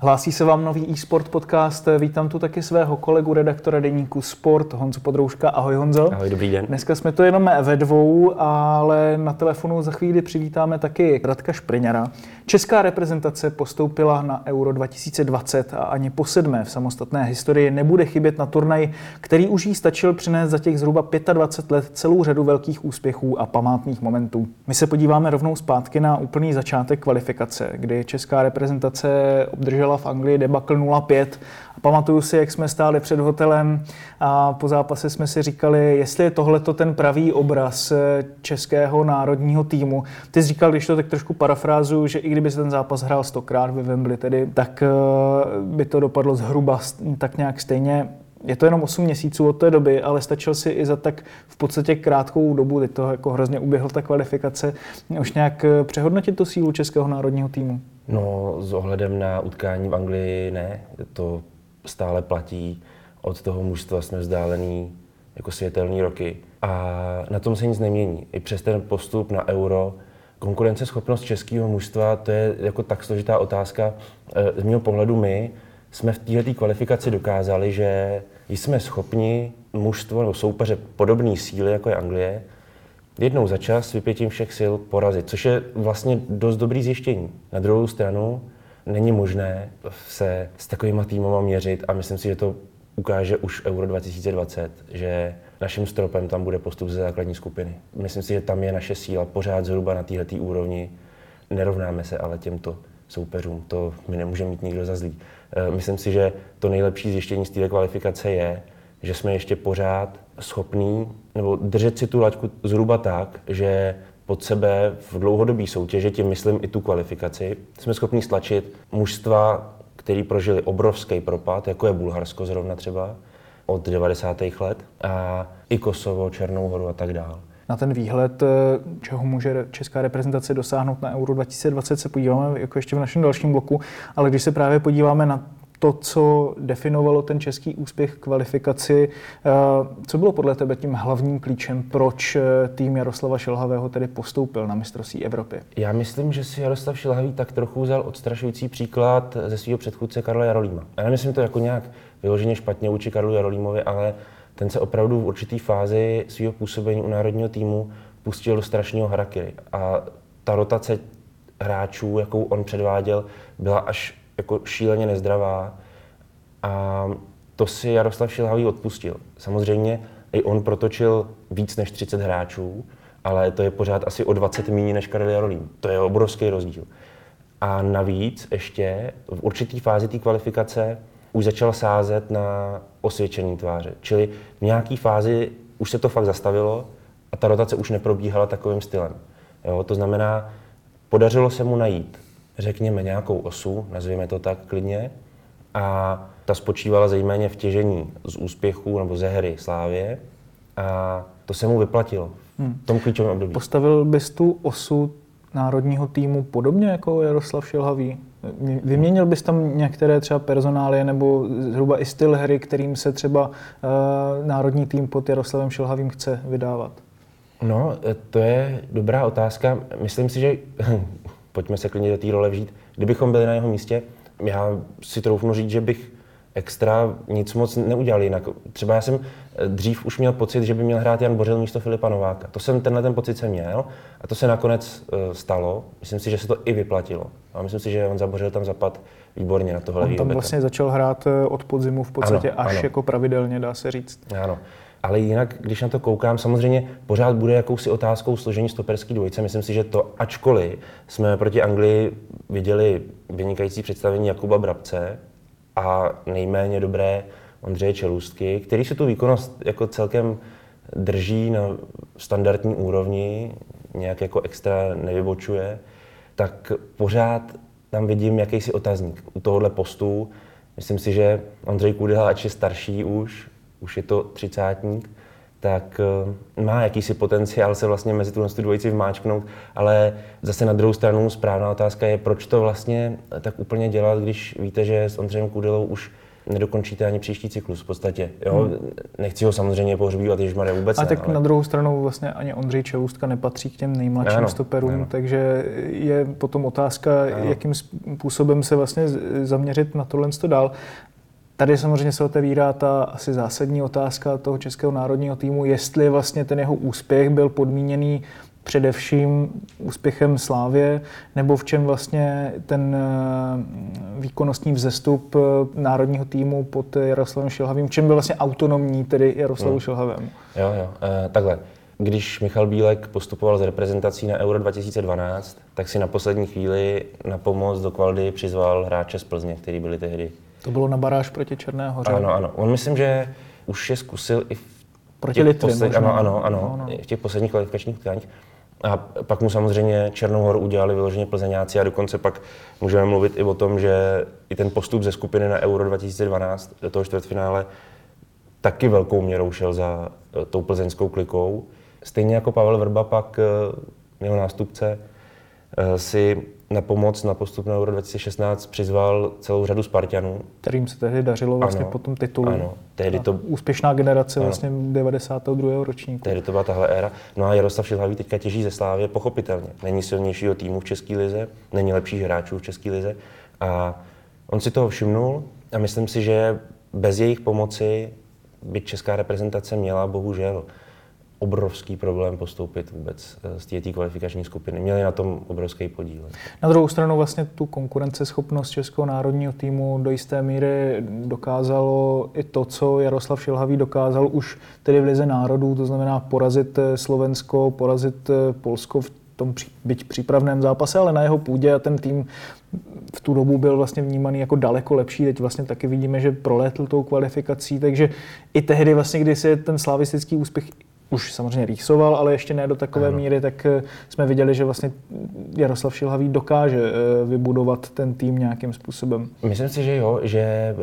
Hlásí se vám nový e-sport podcast. Vítám tu taky svého kolegu, redaktora deníku Sport, Honzu Podrouška. Ahoj Honzo. Ahoj, dobrý den. Dneska jsme to jenom ve dvou, ale na telefonu za chvíli přivítáme taky Radka Špriňara. Česká reprezentace postoupila na Euro 2020 a ani po sedmé v samostatné historii nebude chybět na turnaj, který už jí stačil přinést za těch zhruba 25 let celou řadu velkých úspěchů a památných momentů. My se podíváme rovnou zpátky na úplný začátek kvalifikace, kdy česká reprezentace obdržela v Anglii debakl 0-5. A pamatuju si, jak jsme stáli před hotelem a po zápase jsme si říkali, jestli je tohleto ten pravý obraz českého národního týmu. Ty jsi říkal, když to tak trošku parafrázu, že i kdyby se ten zápas hrál stokrát ve Wembley, tedy, tak eh, by to dopadlo zhruba tak nějak stejně. Je to jenom 8 měsíců od té doby, ale stačil si i za tak v podstatě krátkou dobu, teď to jako hrozně uběhl ta kvalifikace, už nějak eh, přehodnotit tu sílu českého národního týmu? No, s ohledem na utkání v Anglii ne, to stále platí. Od toho mužstva jsme vzdálený jako světelný roky. A na tom se nic nemění. I přes ten postup na euro, konkurenceschopnost českého mužstva, to je jako tak složitá otázka. Eh, z mého pohledu my jsme v této kvalifikaci dokázali, že jsme schopni mužstvo nebo soupeře podobné síly, jako je Anglie, jednou za čas vypětím všech sil porazit, což je vlastně dost dobrý zjištění. Na druhou stranu není možné se s takovýma týmama měřit a myslím si, že to ukáže už Euro 2020, že naším stropem tam bude postup ze základní skupiny. Myslím si, že tam je naše síla pořád zhruba na této úrovni. Nerovnáme se ale těmto soupeřům, to mi nemůže mít nikdo za zlý. Eh, myslím si, že to nejlepší zjištění z této kvalifikace je, že jsme ještě pořád schopní nebo držet si tu laťku zhruba tak, že pod sebe v dlouhodobé soutěži, tím myslím i tu kvalifikaci, jsme schopni stlačit mužstva, který prožili obrovský propad, jako je Bulharsko zrovna třeba, od 90. let, a i Kosovo, Černou horu a tak dále. Na ten výhled, eh, čeho může česká reprezentace dosáhnout na Euro 2020, se podíváme jako ještě v našem dalším bloku, ale když se právě podíváme na to, co definovalo ten český úspěch kvalifikaci. Eh, co bylo podle tebe tím hlavním klíčem, proč eh, tým Jaroslava Šilhavého tedy postoupil na mistrovství Evropy? Já myslím, že si Jaroslav Šilhavý tak trochu vzal odstrašující příklad ze svého předchůdce Karla Jarolíma. Já nemyslím to jako nějak vyloženě špatně vůči Karlu Jarolímovi, ale ten se opravdu v určité fázi svého působení u národního týmu pustil do strašného harakiri. A ta rotace hráčů, jakou on předváděl, byla až jako šíleně nezdravá a to si Jaroslav Šilhavý odpustil. Samozřejmě i on protočil víc než 30 hráčů, ale to je pořád asi o 20 méně než Karel Jarolím. To je obrovský rozdíl. A navíc ještě v určitý fázi té kvalifikace už začal sázet na osvědčený tváře. Čili v nějaké fázi už se to fakt zastavilo a ta rotace už neprobíhala takovým stylem. Jo, to znamená, podařilo se mu najít řekněme, nějakou osu, nazvěme to tak klidně, a ta spočívala zejména v těžení z úspěchů nebo ze hry Slávě a to se mu vyplatilo v tom klíčovém období. Postavil bys tu osu národního týmu podobně jako Jaroslav Šilhavý? Vyměnil bys tam některé třeba personálie nebo zhruba i styl hry, kterým se třeba uh, národní tým pod Jaroslavem Šilhavým chce vydávat? No, to je dobrá otázka. Myslím si, že pojďme se klidně do té role vžít. Kdybychom byli na jeho místě, já si troufnu říct, že bych extra nic moc neudělal jinak. Třeba já jsem eh, dřív už měl pocit, že by měl hrát Jan Bořil místo Filipa Nováka. To jsem tenhle ten pocit jsem měl a to se nakonec uh, stalo. Myslím si, že se to i vyplatilo. A myslím si, že on zabořil tam zapad výborně na tohle. On tam vlastně začal hrát eh, od podzimu v podstatě ano, až ano. jako pravidelně, dá se říct. Ano. Ale jinak, když na to koukám, samozřejmě pořád bude jakousi otázkou složení stoperský dvojice. Myslím si, že to, ačkoliv jsme proti Anglii viděli vynikající představení Jakuba Brabce a nejméně dobré Ondřeje Čelůstky, který si tu výkonnost jako celkem drží na standardní úrovni, nějak jako extra nevybočuje, tak pořád tam vidím jakýsi otazník u tohohle postu. Myslím si, že Ondřej Kudela, ač je starší už, už je to třicátník, tak eh, má jakýsi potenciál se vlastně mezi tu dvojici vmáčknout, ale zase na druhou stranu správná otázka je, proč to vlastně tak úplně dělat, když víte, že s Ondřejem Kudelou už nedokončíte ani příští cyklus v podstatě. Jo? Hmm. Nechci ho samozřejmě pohřbívat, když Maria vůbec A ne, tak ale... na druhou stranu vlastně ani Ondřej Čelůstka nepatří k těm nejmladším Ano, stoperům, ano. takže je potom otázka, Ano. jakým způsobem se vlastně zaměřit na tohle dál. Tady samozřejmě se otevírá ta asi zásadní otázka toho českého národního týmu, jestli vlastně ten jeho úspěch byl podmíněný především úspěchem Slávě, nebo v čem vlastně ten eh, výkonnostní vzestup eh, národního týmu pod Jaroslavem Šilhavým, v čem byl vlastně autonomní tedy Jaroslavu Hmm. Šilhavému. Jo, jo. E, takhle. Když Michal Bílek postupoval z reprezentací na Euro 2012, tak si na poslední chvíli na pomoc do Kvaldy přizval hráče z Plzně, který byli tehdy. To bylo na baráž proti Černé hoře. Ano, ano. On myslím, že už je zkusil i v Proti těch Litvě posled... ano, ano, ano, No, no. v těch posledních kvalifikačních utkáních. A pak mu samozřejmě Černou horu udělali vyloženě plzeňáci a dokonce pak můžeme mluvit i o tom, že i ten postup ze skupiny na Euro 2012 do toho čtvrtfinále taky velkou měrou šel za eh, tou plzeňskou klikou. Stejně jako Pavel Vrba pak, eh, jeho nástupce, eh, si na pomoc na postup na Euro 2016 přizval celou řadu Spartanů. kterým se tehdy dařilo vlastně Ano. po tom titulu. Ano, tehdy to- Úspěšná generace Ano. vlastně 92. ročníku. Tehdy to byla tahle éra. No a Jaroslav Šilhavý teďka těží ze Slávě, pochopitelně. Není silnějšího týmu v České lize, není lepších hráčů v České lize. A on si toho všimnul a myslím si, že bez jejich pomoci by česká reprezentace měla bohužel obrovský problém postoupit vůbec eh, z té kvalifikační skupiny. Měli na tom obrovský podíl. Na druhou stranu vlastně tu konkurenceschopnost českého národního týmu do jisté míry dokázalo i to, co Jaroslav Šilhavý dokázal už tedy v Lize národů, to znamená porazit eh, Slovensko, porazit eh, Polsko v tom byť přípravném zápase, ale na jeho půdě a ten tým v tu dobu byl vlastně vnímaný jako daleko lepší. Teď vlastně taky vidíme, že prolétl tou kvalifikací, takže i tehdy vlastně, kdy se ten slavistický úspěch už samozřejmě rýsoval, ale ještě ne do takové Ano. míry, tak eh, jsme viděli, že vlastně Jaroslav Šilhavý dokáže eh, vybudovat ten tým nějakým způsobem. Myslím si, že jo, že eh,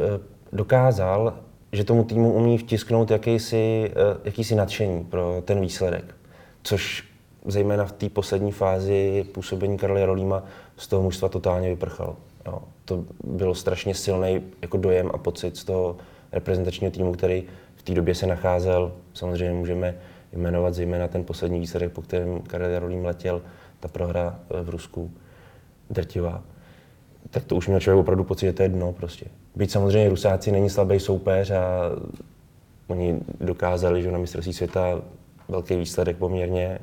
dokázal, že tomu týmu umí vtisknout jakýsi, jakýsi nadšení pro ten výsledek. Což zejména v té poslední fázi působení Karla Jarolíma z toho mužstva totálně vyprchalo. Jo. To bylo strašně silný jako dojem a pocit z toho reprezentačního týmu, který v té době se nacházel. Samozřejmě můžeme jmenovat zejména ten poslední výsledek, po kterém Karel Jarolím letěl, ta prohra eh, v Rusku, drtivá tak to už měl člověk opravdu pocit, že to je dno prostě. Byť samozřejmě Rusáci není slabý soupeř a oni dokázali, že na mistrovství světa velký výsledek poměrně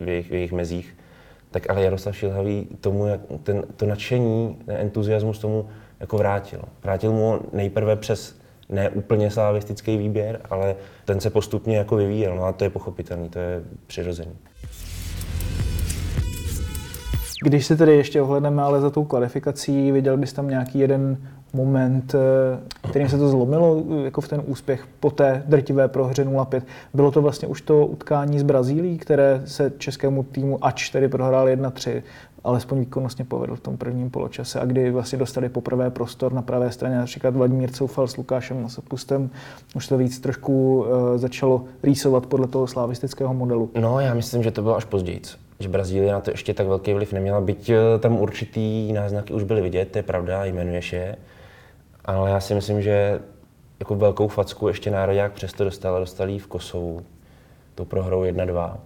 v jejich, v jejich mezích, tak ale Jaroslav Šilhavý tomu, jak- ten, to nadšení, ten entuziasmus tomu jako vrátil. Vrátil mu nejprve přes ne úplně slavistický výběr, ale ten se postupně jako vyvíjel, no a to je pochopitelný, to je přirozený. Když se tedy ještě ohledneme ale za tou kvalifikací, viděl bys tam nějaký jeden moment, eh, kterým se to zlomilo, eh, jako v ten úspěch po té drtivé prohře 0-5. Bylo to vlastně už to utkání s Brazílií, které se českému týmu, ač tedy prohrál 1-3, alespoň výkonnostně povedl v tom prvním poločase a kdy vlastně dostali poprvé prostor na pravé straně, například Vladimír Coufal s Lukášem Masopustem, už to víc trošku eh, začalo rýsovat podle toho slavistického modelu. No, já myslím, že to bylo až později. Že Brazílie na to ještě tak velký vliv neměla, byť eh, tam určitý náznaky už byly vidět, to je pravda, jmenuješ je. Ale já si myslím, že jako velkou facku ještě národák přesto dostal, dostal v Kosovu, tou prohrou 1-2.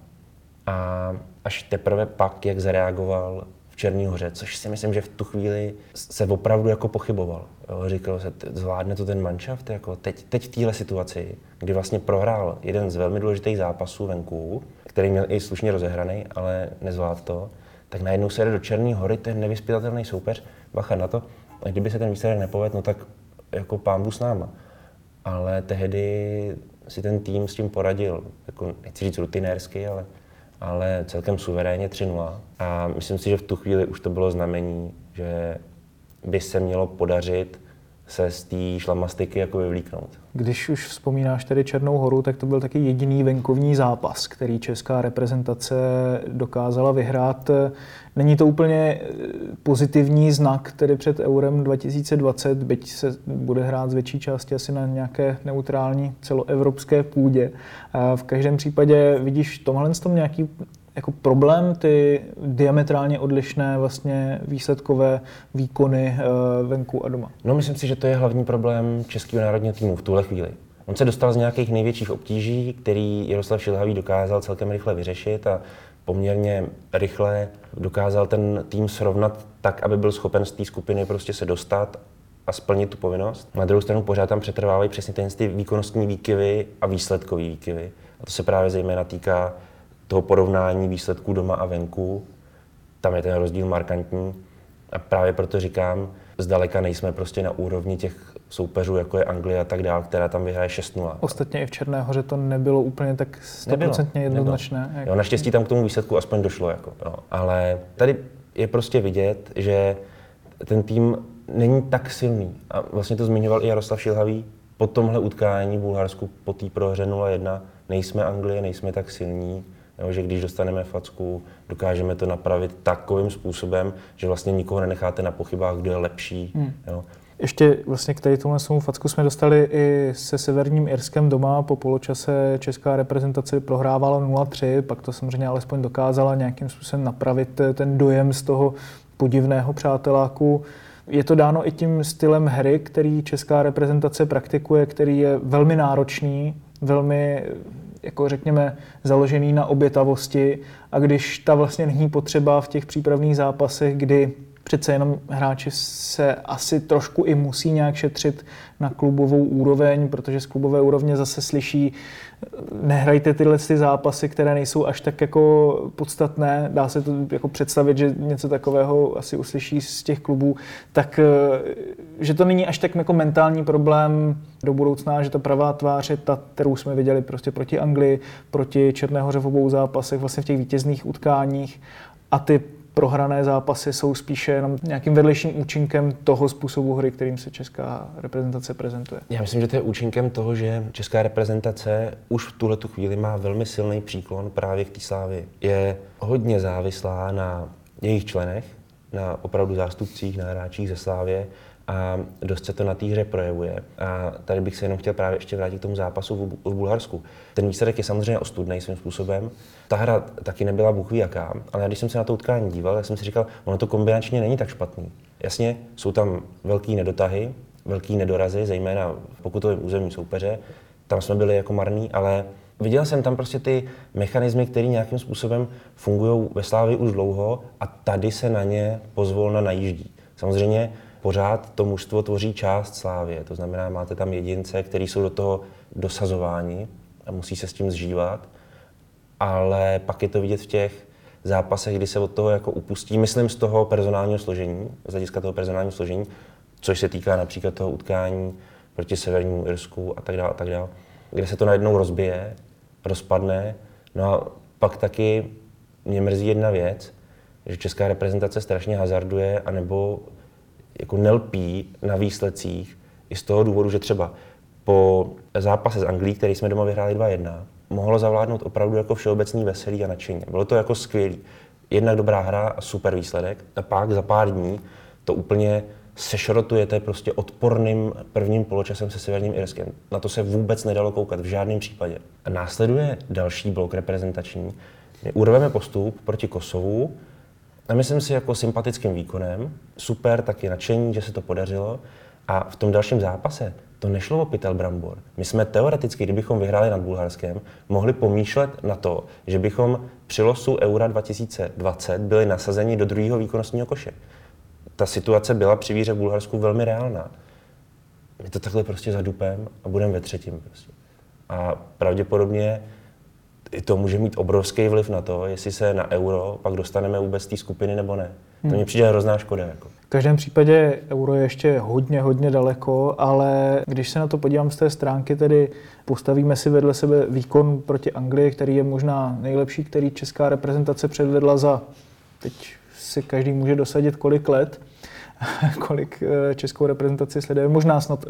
A až teprve pak, jak zareagoval v Černý hoře, což si myslím, že v tu chvíli se opravdu jako pochyboval. Jo, říkalo se, zvládne to ten manšaft, jako teď, teď v téhle situaci, kdy vlastně prohrál jeden z velmi důležitých zápasů venku, který měl i slušně rozehraný, ale nezvládl to, tak najednou se jde do Černé hory, je nevyspytatelný soupeř, bacha na to, a kdyby se ten výsledek nepovedl, no tak jako pán Bůh s náma. Ale tehdy si ten tým s tím poradil, jako nechci říct rutinérsky, ale, ale celkem suverénně 3-0. A myslím si, že v tu chvíli už to bylo znamení, že by se mělo podařit se z té šlamastiky jako vyvlíknout. Když už vzpomínáš tedy Černou horu, tak to byl taky jediný venkovní zápas, který česká reprezentace dokázala vyhrát. Není to úplně eh, pozitivní znak, tedy před Eurem 2020, byť se bude hrát z větší části asi na nějaké neutrální celoevropské půdě. V každém případě vidíš v tomhle tom nějaký jako problém ty diametrálně odlišné vlastně výsledkové výkony eh, venku a doma? No myslím si, že to je hlavní problém českého národního týmu v tuhle chvíli. On se dostal z nějakých největších obtíží, který Jaroslav Šilhavý dokázal celkem rychle vyřešit a poměrně rychle dokázal ten tým srovnat tak, aby byl schopen z té skupiny prostě se dostat a splnit tu povinnost. Na druhou stranu pořád tam přetrvávají přesně ty výkonnostní výkyvy a výsledkové výkyvy. A to se právě zejména týká toho porovnání výsledků doma a venku, tam je ten rozdíl markantní. A právě proto říkám, zdaleka nejsme prostě na úrovni těch soupeřů, jako je Anglie a tak dál, která tam vyhraje 6-0. Ostatně i v Černé hoře to nebylo úplně tak 100% jednoznačné. Jak... Jo, naštěstí tam k tomu výsledku aspoň došlo. Jako, no. Ale tady je prostě vidět, že ten tým není tak silný. A vlastně to zmiňoval i Jaroslav Šilhavý. Po tomhle utkání v Bulharsku, po té prohře 0-1, nejsme Anglie, nejsme tak silní, Jo, že když dostaneme facku, dokážeme to napravit takovým způsobem, že vlastně nikoho nenecháte na pochybách, kdo je lepší. Hmm. Jo. Ještě vlastně k tady tomu svému facku jsme dostali i se Severním Irskem doma. Po poločase česká reprezentace prohrávala 0-3, pak to samozřejmě alespoň dokázala nějakým způsobem napravit ten dojem z toho podivného přáteláku. Je to dáno i tím stylem hry, který česká reprezentace praktikuje, který je velmi náročný, velmi jako řekněme, založený na obětavosti. A když ta vlastně není potřeba v těch přípravných zápasech, kdy přece jenom hráči se asi trošku i musí nějak šetřit na klubovou úroveň, protože z klubové úrovně zase slyší, nehrajte tyhle ty zápasy, které nejsou až tak jako podstatné, dá se to jako představit, že něco takového asi uslyší z těch klubů, tak eh, že to není až tak jako mentální problém do budoucna, že ta pravá tvář je ta, kterou jsme viděli prostě proti Anglii, proti Černé hoře v obou zápasech, vlastně v těch vítězných utkáních. A ty prohrané zápasy jsou spíše jenom nějakým vedlejším účinkem toho způsobu hry, kterým se česká reprezentace prezentuje. Já myslím, že to je účinkem toho, že česká reprezentace už v tuhle chvíli má velmi silný příklon právě k té slávy. Je hodně závislá na jejich členech, na opravdu zástupcích, na hráčích ze Slávě a dost se to na té hře projevuje. A tady bych se jenom chtěl právě ještě vrátit k tomu zápasu v, Bulharsku. Ten výsledek je samozřejmě ostudný svým způsobem. Ta hra taky nebyla bůh jaká, ale když jsem se na to utkání díval, tak jsem si říkal, ono to kombinačně není tak špatný. Jasně, jsou tam velký nedotahy, velký nedorazy, zejména v pokutovém území soupeře. Tam jsme byli jako marní, ale viděl jsem tam prostě ty mechanismy, které nějakým způsobem fungují ve Slávii už dlouho a tady se na ně pozvolna najíždí. Samozřejmě pořád to mužstvo tvoří část Slávě. To znamená, máte tam jedince, kteří jsou do toho dosazováni a musí se s tím zžívat, ale pak je to vidět v těch zápasech, kdy se od toho jako upustí, myslím z toho personálního složení, z hlediska toho personálního složení, což se týká například toho utkání proti Severnímu Irsku a tak dále, a tak dále, kde se to najednou rozbije, rozpadne. No a pak taky mě mrzí jedna věc, že česká reprezentace strašně hazarduje, anebo jako nelpí na výsledcích i z toho důvodu, že třeba po zápase s Anglií, který jsme doma vyhráli 2-1, mohlo zavládnout opravdu jako všeobecný veselí a nadšení. Bylo to jako skvělý. Jednak dobrá hra a super výsledek. A pak za pár dní to úplně sešrotujete prostě odporným prvním poločasem se Severním Irskem. Na to se vůbec nedalo koukat v žádném případě. A následuje další blok reprezentační. My urveme postup proti Kosovu, a myslím si jako sympatickým výkonem, super, taky nadšení, že se to podařilo. A v tom dalším zápase to nešlo o pytel brambor. My jsme teoreticky, kdybychom vyhráli nad Bulharskem, mohli pomýšlet na to, že bychom při losu Eura 2020 byli nasazeni do druhého výkonnostního koše. Ta situace byla při víře v Bulharsku velmi reálná. My to takhle prostě zadupem a budeme ve třetím. Prostě. A pravděpodobně to může mít obrovský vliv na to, jestli se na euro pak dostaneme vůbec z té skupiny nebo ne. To hmm. mně přijde hrozná škoda. Jako. V každém případě euro je ještě hodně, hodně daleko, ale když se na to podívám z té stránky, tedy postavíme si vedle sebe výkon proti Anglii, který je možná nejlepší, který česká reprezentace předvedla za, teď si každý může dosadit kolik let, kolik eh, českou reprezentaci sleduje. Možná snad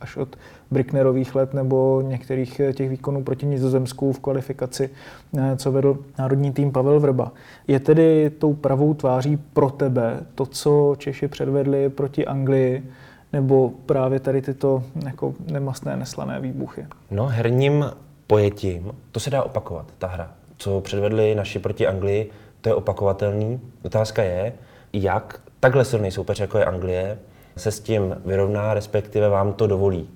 až od Bricknerových let nebo některých eh, těch výkonů proti Nizozemsku v kvalifikaci, eh, co vedl národní tým Pavel Vrba. Je tedy tou pravou tváří pro tebe to, co Češi předvedli proti Anglii, nebo právě tady tyto jako nemastné, neslané výbuchy? No, herním pojetím, to se dá opakovat, ta hra. Co předvedli naši proti Anglii, to je opakovatelný. Otázka je, jak takhle silný soupeř, jako je Anglie, se s tím vyrovná, respektive vám to dovolí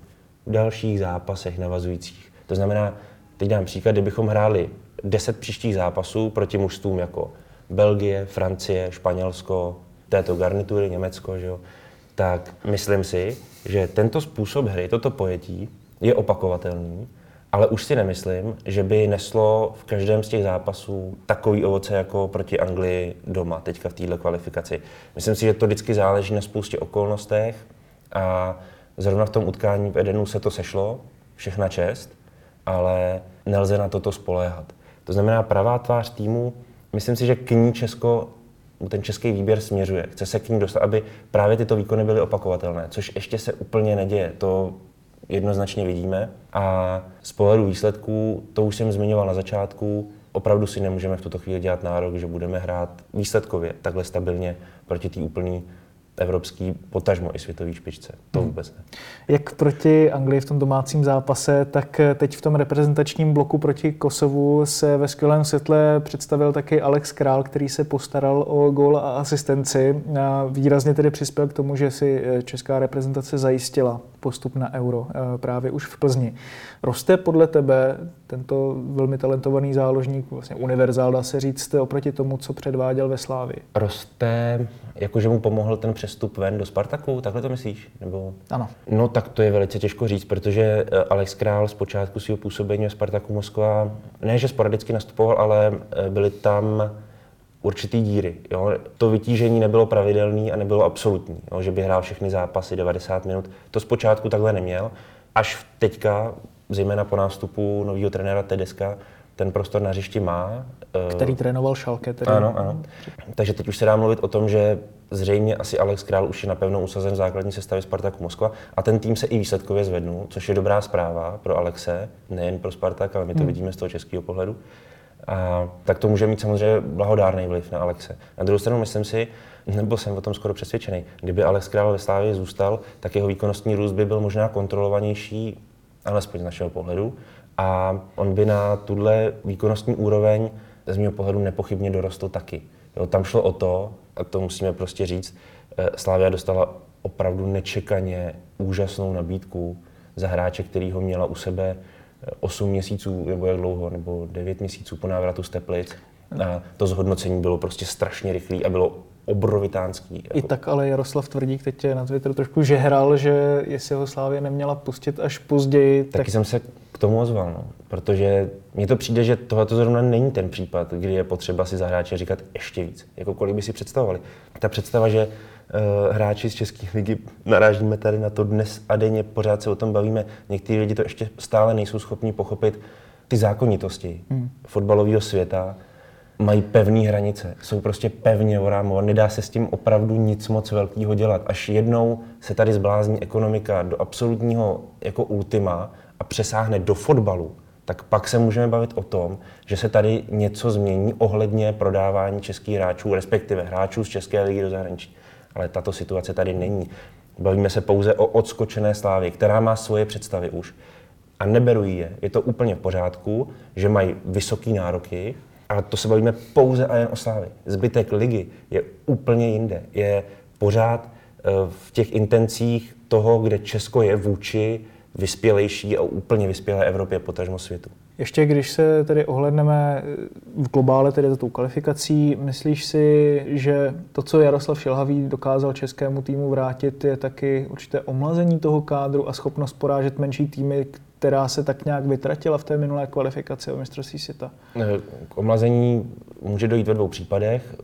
v dalších zápasech navazujících. To znamená, teď dám příklad, kdybychom hráli 10 příštích zápasů proti mužstvům jako Belgie, Francie, Španělsko, této garnitury, Německo, že jo, tak myslím si, že tento způsob hry, toto pojetí je opakovatelný, ale už si nemyslím, že by neslo v každém z těch zápasů takový ovoce jako proti Anglii doma, teďka v této kvalifikaci. Myslím si, že to vždycky záleží na spoustě okolnostech a zrovna v tom utkání v Edenu se to sešlo, všechna čest, ale nelze na toto spoléhat. To znamená pravá tvář týmu, myslím si, že k ní Česko ten český výběr směřuje. Chce se k ní dostat, aby právě tyto výkony byly opakovatelné, což ještě se úplně neděje. To jednoznačně vidíme. A z pohledu výsledků, to už jsem zmiňoval na začátku, opravdu si nemůžeme v tuto chvíli dělat nárok, že budeme hrát výsledkově takhle stabilně proti té úplný evropský, potažmo i světový špičce. To Mhm. vůbec ne. Jak proti Anglii v tom domácím zápase, tak teď v tom reprezentačním bloku proti Kosovu se ve skvělém světle představil taky Alex Král, který se postaral o gól a asistenci. A výrazně tedy přispěl k tomu, že si eh, česká reprezentace zajistila postup na euro eh, právě už v Plzni. Roste podle tebe tento velmi talentovaný záložník, vlastně univerzál, dá se říct, oproti tomu, co předváděl ve Slávii? Roste, jakože mu pomohl ten přestup ven do Spartaku, takhle to myslíš? Nebo... Ano. No tak to je velice těžko říct, protože eh, Alex Král z počátku svého působení ve Spartaku Moskva, ne že sporadicky nastupoval, ale eh, byly tam určitý díry. Jo? To vytížení nebylo pravidelné a nebylo absolutní, jo? že by hrál všechny zápasy 90 minut. To zpočátku takhle neměl, až teďka, zejména po nástupu nového trenéra Tedeska, ten prostor na hřišti má. eh, Který trénoval Šalke. Tedy. ano, ano. Takže teď už se dá mluvit o tom, že zřejmě asi Alex Král už je napevno usazen v základní sestavě Spartaku Moskva a ten tým se i výsledkově zvednul, což je dobrá zpráva pro Alexe, nejen pro Spartak, ale my to hmm. vidíme z toho českého pohledu. A tak to může mít samozřejmě blahodárný vliv na Alexe. Na druhou stranu myslím si, nebo jsem o tom skoro přesvědčený, kdyby Alex Král ve Slávě zůstal, tak jeho výkonnostní růst by byl možná kontrolovanější, alespoň z našeho pohledu. A on by na tuhle výkonnostní úroveň z mého pohledu nepochybně dorostl taky. Jo, tam šlo o to, a to musíme prostě říct, eh, Slávia dostala opravdu nečekaně úžasnou nabídku za hráče, který ho měla u sebe 8 měsíců, nebo jak dlouho, nebo 9 měsíců po návratu z Teplic. A to zhodnocení bylo prostě strašně rychlé a bylo obrovitánský. I tak ale Jaroslav Tvrdík teď na Twitteru trošku žehral, že jestli ho Slávě neměla pustit až později, Taky tak jsem se k tomu ozval, no. protože mně to přijde, že tohle zrovna není ten případ, kdy je potřeba si za hráče říkat ještě víc, jako kolik by si představovali. Ta představa, že hráči z České ligy narážíme tady na to dnes a denně, pořád se o tom bavíme, někteří lidi to ještě stále nejsou schopni pochopit, ty zákonitosti hmm. fotbalového světa mají pevné hranice, jsou prostě pevně orámované, nedá se s tím opravdu nic moc velkého dělat. Až jednou se tady zblázní ekonomika do absolutního jako ultima a přesáhne do fotbalu, tak pak se můžeme bavit o tom, že se tady něco změní ohledně prodávání českých hráčů, respektive hráčů z České ligy do zahraničí. Ale tato situace tady není. Bavíme se pouze o odskočené slávě, která má svoje představy už. A neberu je. Je to úplně v pořádku, že mají vysoké nároky, ale to se bavíme pouze a jen o slávy. Zbytek ligy je úplně jinde. Je pořád eh, v těch intencích toho, kde Česko je vůči vyspělejší a úplně vyspělé Evropě, potažmo světu. Ještě když se tedy ohledneme v globále tedy za tou kvalifikací, myslíš si, že to, co Jaroslav Šilhavý dokázal českému týmu vrátit, je taky určité omlazení toho kádru a schopnost porážet menší týmy, která se tak nějak vytratila v té minulé kvalifikaci o mistrovství světa? Eh, K omlazení může dojít ve dvou případech.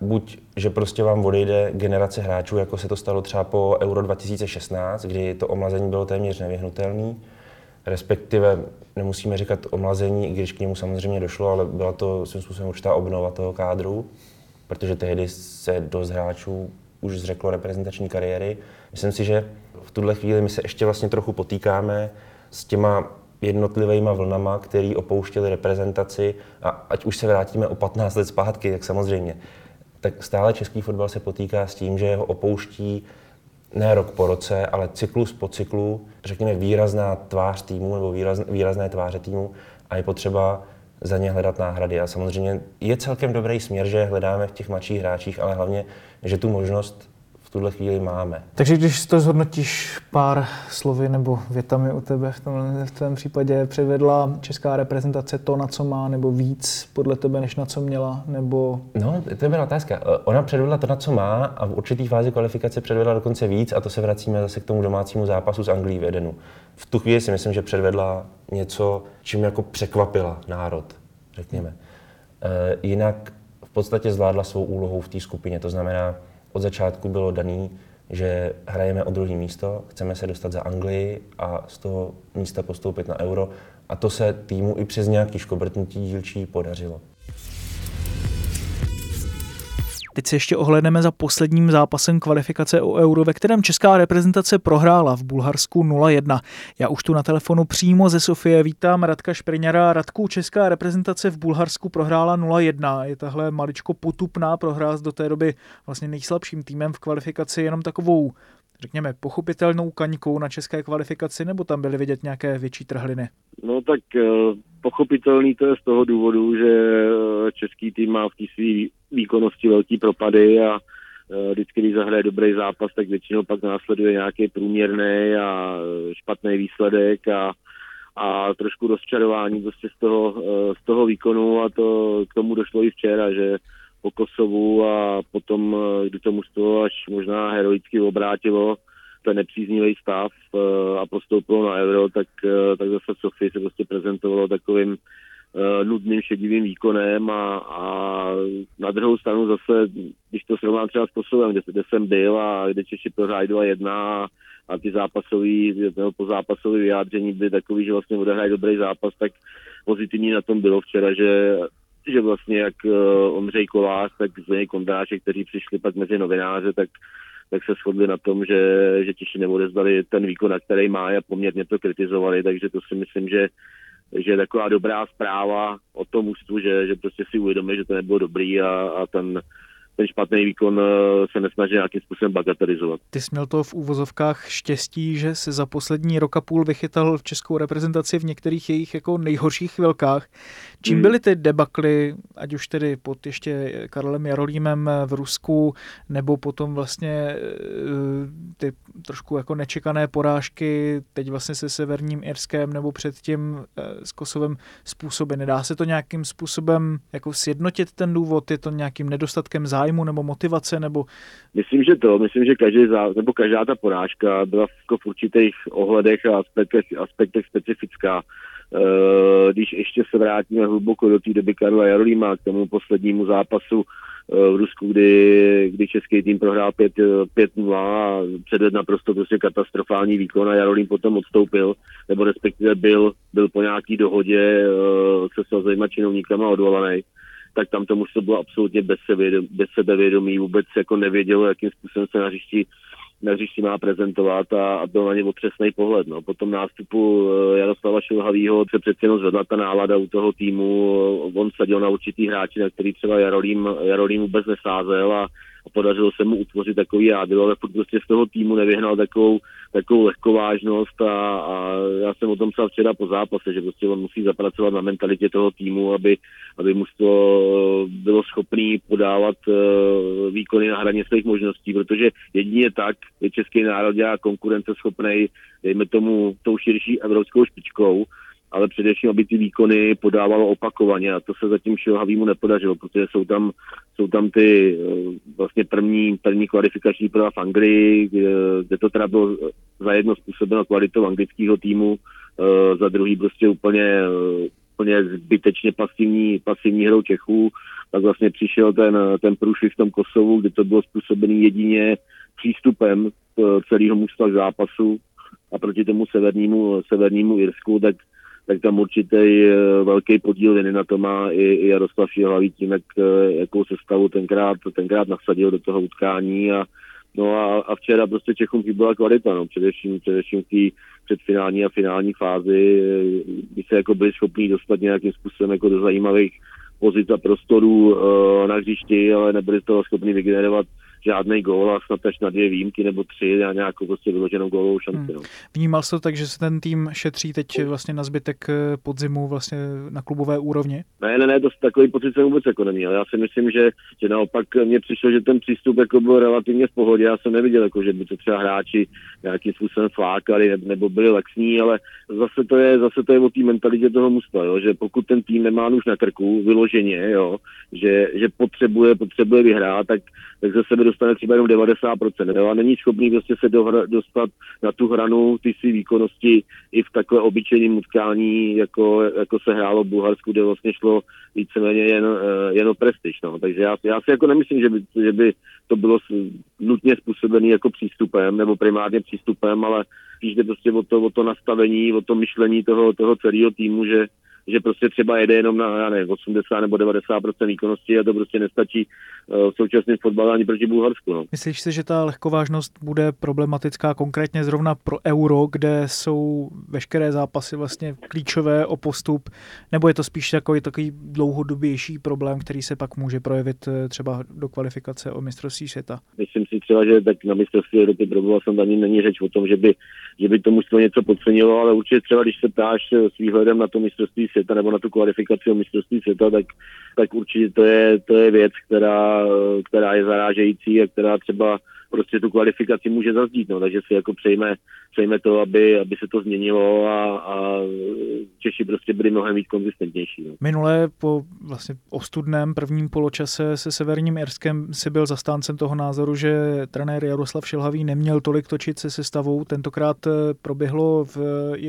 Buď, že prostě vám odejde generace hráčů, jako se to stalo třeba po Euro 2016, kdy to omlazení bylo téměř nevyhnutelné, respektive nemusíme říkat omlazení, i když k němu samozřejmě došlo, ale byla to svým způsobem určitá obnova toho kádru, protože tehdy se dost hráčů už zřeklo reprezentační kariéry. Myslím si, že v tuhle chvíli my se ještě vlastně trochu potýkáme s těma jednotlivými vlnama, který opouštěli reprezentaci a ať už se vrátíme o 15 let zpátky, tak samozřejmě, tak stále český fotbal se potýká s tím, že ho opouští ne rok po roce, ale cyklus po cyklu, řekněme výrazná tvář týmu nebo výrazné, výrazné tváře týmu a je potřeba za ně hledat náhrady. A samozřejmě je celkem dobrý směr, že hledáme v těch mladších hráčích, ale hlavně, že tu možnost v tuhle chvíli máme. Takže když to zhodnotíš pár slovy nebo větami u tebe v, tom, v tvém případě, převedla česká reprezentace to, na co má, nebo víc podle tebe, než na co měla, nebo... No, to je byla otázka. Ona předvedla to, na co má a v určitý fázi kvalifikace předvedla dokonce víc a to se vracíme zase k tomu domácímu zápasu s Anglií v Edenu. V tu chvíli si myslím, že předvedla něco, čím jako překvapila národ, řekněme. E, jinak v podstatě zvládla svou úlohou v té skupině, to znamená, od začátku bylo daný, že hrajeme o druhé místo, chceme se dostat za Anglii a z toho místa postoupit na euro. A to se týmu i přes nějaký škobrtnutí dílčí podařilo. Teď se ještě ohledneme za posledním zápasem kvalifikace o euro, ve kterém česká reprezentace prohrála v Bulharsku 0-1. Já už tu na telefonu přímo ze Sofie vítám Radka Špriňara. Radku, česká reprezentace v Bulharsku prohrála 0-1. Je tahle maličko potupná prohra do té doby vlastně nejslabším týmem v kvalifikaci, jenom takovou řekněme, pochopitelnou kaňkou na české kvalifikaci, nebo tam byly vidět nějaké větší trhliny? No tak eh, pochopitelný to je z toho důvodu, že eh, český tým má v té své výkonnosti velký propady a eh, vždycky, když zahraje dobrý zápas, tak většinou pak následuje nějaký průměrný a špatný výsledek a, a trošku rozčarování prostě z toho, z toho výkonu a to k tomu došlo i včera, že po Kosovu a potom, kdy to mužstvo až možná heroicky obrátilo ten nepříznivý stav a postoupilo na euro, tak, tak zase Sofie se prostě prezentovalo takovým nudným šedivým výkonem a, a na druhou stranu zase, když to srovnám třeba s Kosovem, kde, kde jsem byl a kde Češi prohráli 2-1 a, a ty zápasový, nebo zápasové vyjádření byly takový, že vlastně odehrají dobrý zápas, tak pozitivní na tom bylo včera, že že vlastně jak uh, Ondřej Kolář, tak Zdeněk Kondráček, kteří přišli pak mezi novináře, tak, tak se shodli na tom, že, že Češi neodezdali ten výkon, na který má a poměrně to kritizovali, takže to si myslím, že že je taková dobrá zpráva o tom ústvu, že, že prostě si uvědomí, že to nebylo dobrý a, a ten, ten špatný výkon eh, se nesnaží nějakým způsobem bagatelizovat. Ty jsi měl to v úvozovkách štěstí, že se za poslední rok a půl vychytal v českou reprezentaci v některých jejich jako nejhorších chvilkách. Čím hmm. byly ty debakly, ať už tedy pod ještě Karlem Jarolímem v Rusku, nebo potom vlastně eh, ty trošku jako nečekané porážky, teď vlastně se Severním Irskem nebo předtím eh, s Kosovem způsoby. Nedá se to nějakým způsobem jako sjednotit ten důvod? Je to nějakým nedostatkem zájmu nebo motivace? Nebo... Myslím, že to. Myslím, že každý zá, nebo každá ta porážka byla jako v určitých ohledech a aspektech, aspektech specifická. Eh, když ještě se vrátíme hluboko do té doby Karla Jarolíma k tomu poslednímu zápasu eh, v Rusku, kdy, kdy český tým prohrál 5-0 a předved naprosto prostě katastrofální výkon a Jarolím potom odstoupil, nebo respektive byl, byl po nějaký dohodě eh, se svazejma činovníkama odvolaný tak tam to to bylo absolutně bez, sebevědomí, bez sebevědomí, vůbec jako nevědělo, jakým způsobem se na hřišti na hřišti má prezentovat a, a byl na ně otřesný pohled. No. Po tom nástupu eh, Jaroslava Šilhavýho se přeci jenom zvedla ta nálada u toho týmu. On sadil na určitý hráči, na který třeba Jarolím, Jarolím vůbec nesázel a, a podařilo se mu utvořit takový jádro, ale prostě z toho týmu nevyhnal takovou, takovou lehkovážnost a, a já jsem o tom psal včera po zápase, že prostě on musí zapracovat na mentalitě toho týmu, aby, aby mu to bylo schopný podávat uh, výkony na hraně svých možností, protože jedině tak je český národ dělá konkurenceschopný, dejme tomu tou širší evropskou špičkou, ale především, aby ty výkony podávalo opakovaně a to se zatím Šilhavýmu nepodařilo, protože jsou tam, jsou tam ty eh, vlastně první, první kvalifikační prva v Anglii, kde, to teda bylo za jedno způsobeno kvalitou anglického týmu, eh, za druhý prostě úplně, eh, úplně zbytečně pasivní, pasivní hrou Čechů, tak vlastně přišel ten, ten průšvih v tom Kosovu, kde to bylo způsobený jedině přístupem celého mužstva k zápasu a proti tomu severnímu, severnímu Irsku, tak tak tam určitě velký podíl viny na to má i, i Jaroslav Šihlavý tím, jak, eh, jakou sestavu tenkrát, tenkrát nasadil do toho utkání a, No a, a včera prostě Čechům chyběla kvalita, no, především, především v té předfinální a finální fázi, kdy se jako byli schopni dostat nějakým způsobem jako do zajímavých pozic a prostorů uh, na hřišti, ale nebyli toho schopni vygenerovat žádný gól a snad až na dvě výjimky nebo tři a nějakou prostě vyloženou gólovou šanci. Hmm. No. Vnímal jsi to tak, že se ten tým šetří teď vlastně na zbytek eh, podzimu vlastně na klubové úrovni? Ne, ne, ne, to takový pocit jsem vůbec jako neměl. Já si myslím, že, že naopak mně přišlo, že ten přístup jako byl relativně v pohodě. Já jsem neviděl, jako, že by to třeba hráči nějakým způsobem flákali nebo byli laxní, ale zase to je, zase to je o té mentalitě toho musta, jo, že pokud ten tým nemá už na krku vyloženě, jo, že, že potřebuje, potřebuje vyhrát, tak, tak ze sebe dostane třeba jenom 90%. Jo, a není schopný prostě se dohra, dostat na tu hranu ty své výkonnosti i v takové obyčejném utkání, jako, jako se hrálo v Bulharsku, kde vlastně šlo víceméně jen, eh, jen o prestiž. No. Takže já, já si jako nemyslím, že by, že by to bylo nutně způsobené jako přístupem nebo primárně přístupem, ale spíš jde prostě o to, o to nastavení, o to myšlení toho, toho celého týmu, že, že prostě třeba jede jenom na já nevím, 80 nebo 90% výkonnosti a to prostě nestačí uh, v současném fotbale ani proti Bulharsku. No. Myslíš si, že ta lehkovážnost bude problematická konkrétně zrovna pro euro, kde jsou veškeré zápasy vlastně klíčové o postup, nebo je to spíš takový, takový dlouhodobější problém, který se pak může projevit eh, třeba do kvalifikace o mistrovství světa? Myslím si třeba, že tak na mistrovství Evropy proboval jsem ani není řeč o tom, že by, že by tomu něco podcenilo, ale určitě třeba, když se ptáš s výhledem na to mistrovství světa nebo na tu kvalifikaci o mistrovství světa, tak, tak určitě to je, to je věc, která, která je zarážející a která třeba prostě tu kvalifikaci může zazdít, no, takže si jako přejme, přejme to, aby, aby se to změnilo a, a Češi prostě byli mnohem víc konzistentnější. No. Minule po vlastně ostudném prvním poločase se Severním Irskem si byl zastáncem toho názoru, že trenér Jaroslav Šilhavý neměl tolik točit se sestavou. Tentokrát eh, proběhlo v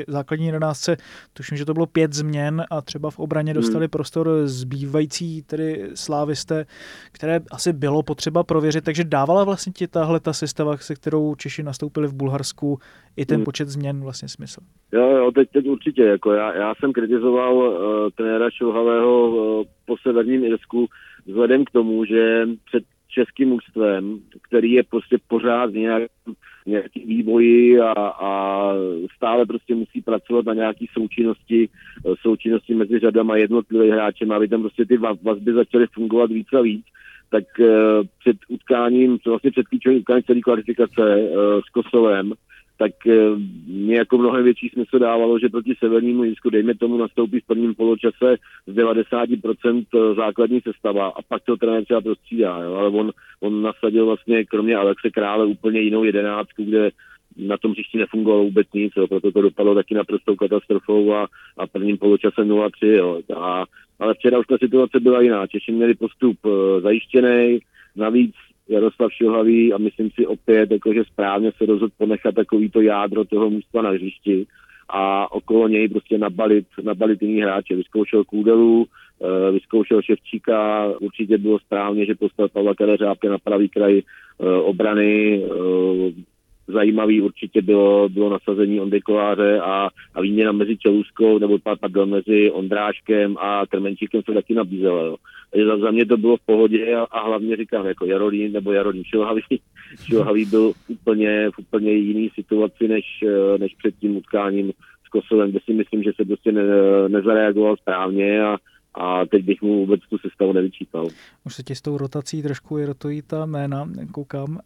základní jedenáctce, tuším, že to bylo pět změn a třeba v obraně hmm. dostali hmm. prostor zbývající tedy slávisté, které asi bylo potřeba prověřit, takže dávala vlastně ti tahle tahle ta sestava, se kterou Češi nastoupili v Bulharsku, i ten hmm. počet změn vlastně smysl? Jo, jo, teď, teď určitě. Jako já, já jsem kritizoval uh, trenéra Šilhavého uh, po severním Irsku vzhledem k tomu, že před českým ústvem, který je prostě pořád nějak, nějaký vývoji a, a stále prostě musí pracovat na nějaký součinnosti, eh, součinnosti mezi řadama jednotlivých hráčem, aby tam prostě ty vazby začaly fungovat víc a víc, tak uh, před utkáním, vlastně před klíčovým utkáním celé kvalifikace uh, s Kosovem, tak uh, mě jako mnohem větší smysl dávalo, že proti Severnímu Jirsku, dejme tomu, nastoupí v prvním poločase z 90% základní sestava a pak to trenér třeba prostřídá, jo? ale on, on nasadil vlastně kromě Alexe Krále úplně jinou jedenáctku, kde na tom příští nefungovalo vůbec nic, jo, proto to dopadlo taky naprostou katastrofou a, a prvním poločase 0-3. Jo. A, ale včera už ta situace byla jiná. Češi měli postup uh, zajištěný, navíc Jaroslav Šilhavý a myslím si opět, jakože správně se rozhodl ponechat takovýto jádro toho místa na hřišti a okolo něj prostě nabalit, nabalit jiný hráče. Vyzkoušel Kůdelu, uh, vyzkoušel Ševčíka, určitě bylo správně, že postavil Pavla Kadeřábka na pravý kraj uh, obrany, uh, zajímavý určitě bylo, bylo nasazení Ondy Koláře a, a výměna mezi Čeluskou, nebo pardon, mezi Ondráškem a Krmenčíkem se taky nabízela. Jo. Za, za mě to bylo v pohodě a, a hlavně říkám, jako Jarolín nebo Jarolín Šilhavý, Šilhavý byl úplně, v úplně jiný situaci než, než před tím utkáním s Kosovem, kde si myslím, že se prostě ne, nezareagoval správně a, a teď bych mu vůbec tu sestavu nevyčítal. Už se ti s tou rotací trošku i rotují ta jména, koukám. Uh,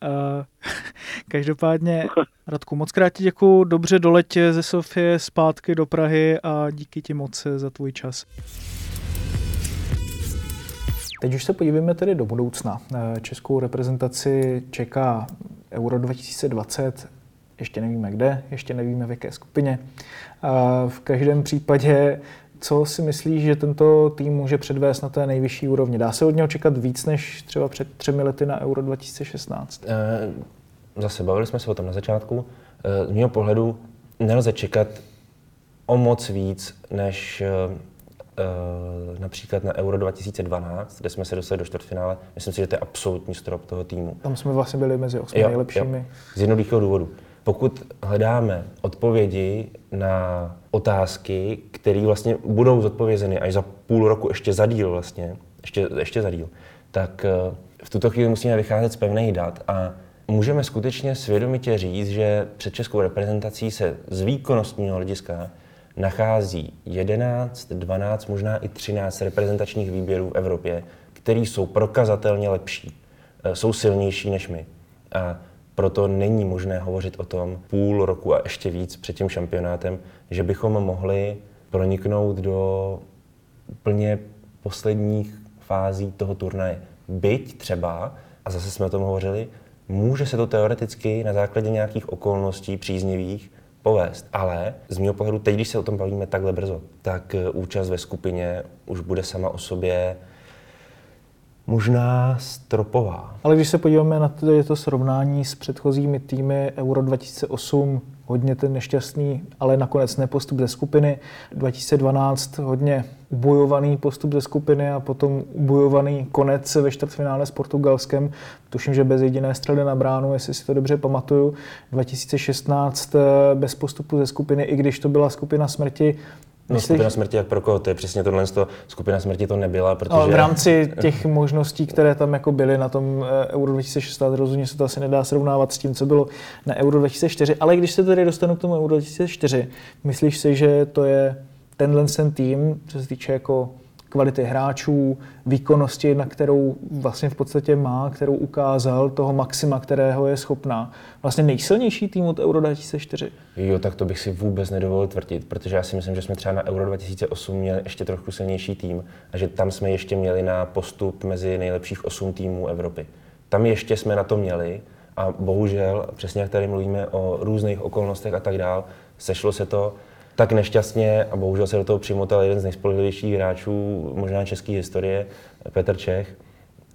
každopádně, Radku, moc krát ti děkuju, dobře doletě ze Sofie zpátky do Prahy a díky ti moc za tvůj čas. Teď už se podívejme tedy do budoucna. Eh, českou reprezentaci čeká Euro 2020, ještě nevíme kde, ještě nevíme v jaké skupině. V každém případě co si myslíš, že tento tým může předvést na té nejvyšší úrovni? Dá se od něho čekat víc než třeba před třemi lety na Euro 2016? Eh, zase bavili jsme se o tom na začátku. Eh, z mého pohledu nelze čekat o moc víc než eh, například na Euro 2012, kde jsme se dostali do čtvrtfinále. Myslím si, že to je absolutní strop toho týmu. Tam jsme vlastně byli mezi osmi nejlepšími. Jo. Z jednoduchého důvodu pokud hledáme odpovědi na otázky, které vlastně budou zodpovězeny až za půl roku, ještě za díl vlastně, ještě, ještě za díl, tak eh, v tuto chvíli musíme vycházet z pevných dat a můžeme skutečně svědomitě říct, že před českou reprezentací se z výkonnostního hlediska nachází 11, 12, možná i 13 reprezentačních výběrů v Evropě, které jsou prokazatelně lepší, eh, jsou silnější než my. A proto není možné hovořit o tom půl roku a ještě víc před tím šampionátem, že bychom mohli proniknout do úplně posledních fází toho turnaje. Byť třeba, a zase jsme o tom hovořili, může se to teoreticky na základě nějakých okolností příznivých povést. Ale z mého pohledu, teď, když se o tom bavíme takhle brzo, tak eh, účast ve skupině už bude sama o sobě možná stropová. Ale když se podíváme na to, to srovnání s předchozími týmy Euro 2008, hodně ten nešťastný, ale nakonec nepostup ze skupiny. 2012 hodně ubojovaný postup ze skupiny a potom ubojovaný konec ve čtvrtfinále s Portugalskem. Tuším, že bez jediné střely na bránu, jestli si to dobře pamatuju. 2016 eh, bez postupu ze skupiny, i když to byla skupina smrti, No, Myslíš? skupina smrti, jak pro koho? To je přesně tohle. Skupina smrti to nebyla, protože... No, v rámci těch možností, které tam jako byly na tom eh, Euro 2016, rozhodně se to asi nedá srovnávat s tím, co bylo na Euro 2004. Ale když se tady dostanu k tomu Euro 2004, myslíš si, že to je tenhle ten tým, co se týče jako kvality hráčů, výkonnosti, na kterou vlastně v podstatě má, kterou ukázal, toho maxima, kterého je schopná. Vlastně nejsilnější tým od Euro 2004. Jo, tak to bych si vůbec nedovolil tvrdit, protože já si myslím, že jsme třeba na Euro 2008 měli ještě trochu silnější tým a že tam jsme ještě měli na postup mezi nejlepších 8 týmů Evropy. Tam ještě jsme na to měli a bohužel, přesně jak tady mluvíme o různých okolnostech a tak dál, sešlo se to tak nešťastně a bohužel se do toho přimotal jeden z nejspolehlivějších hráčů možná české historie, Petr Čech.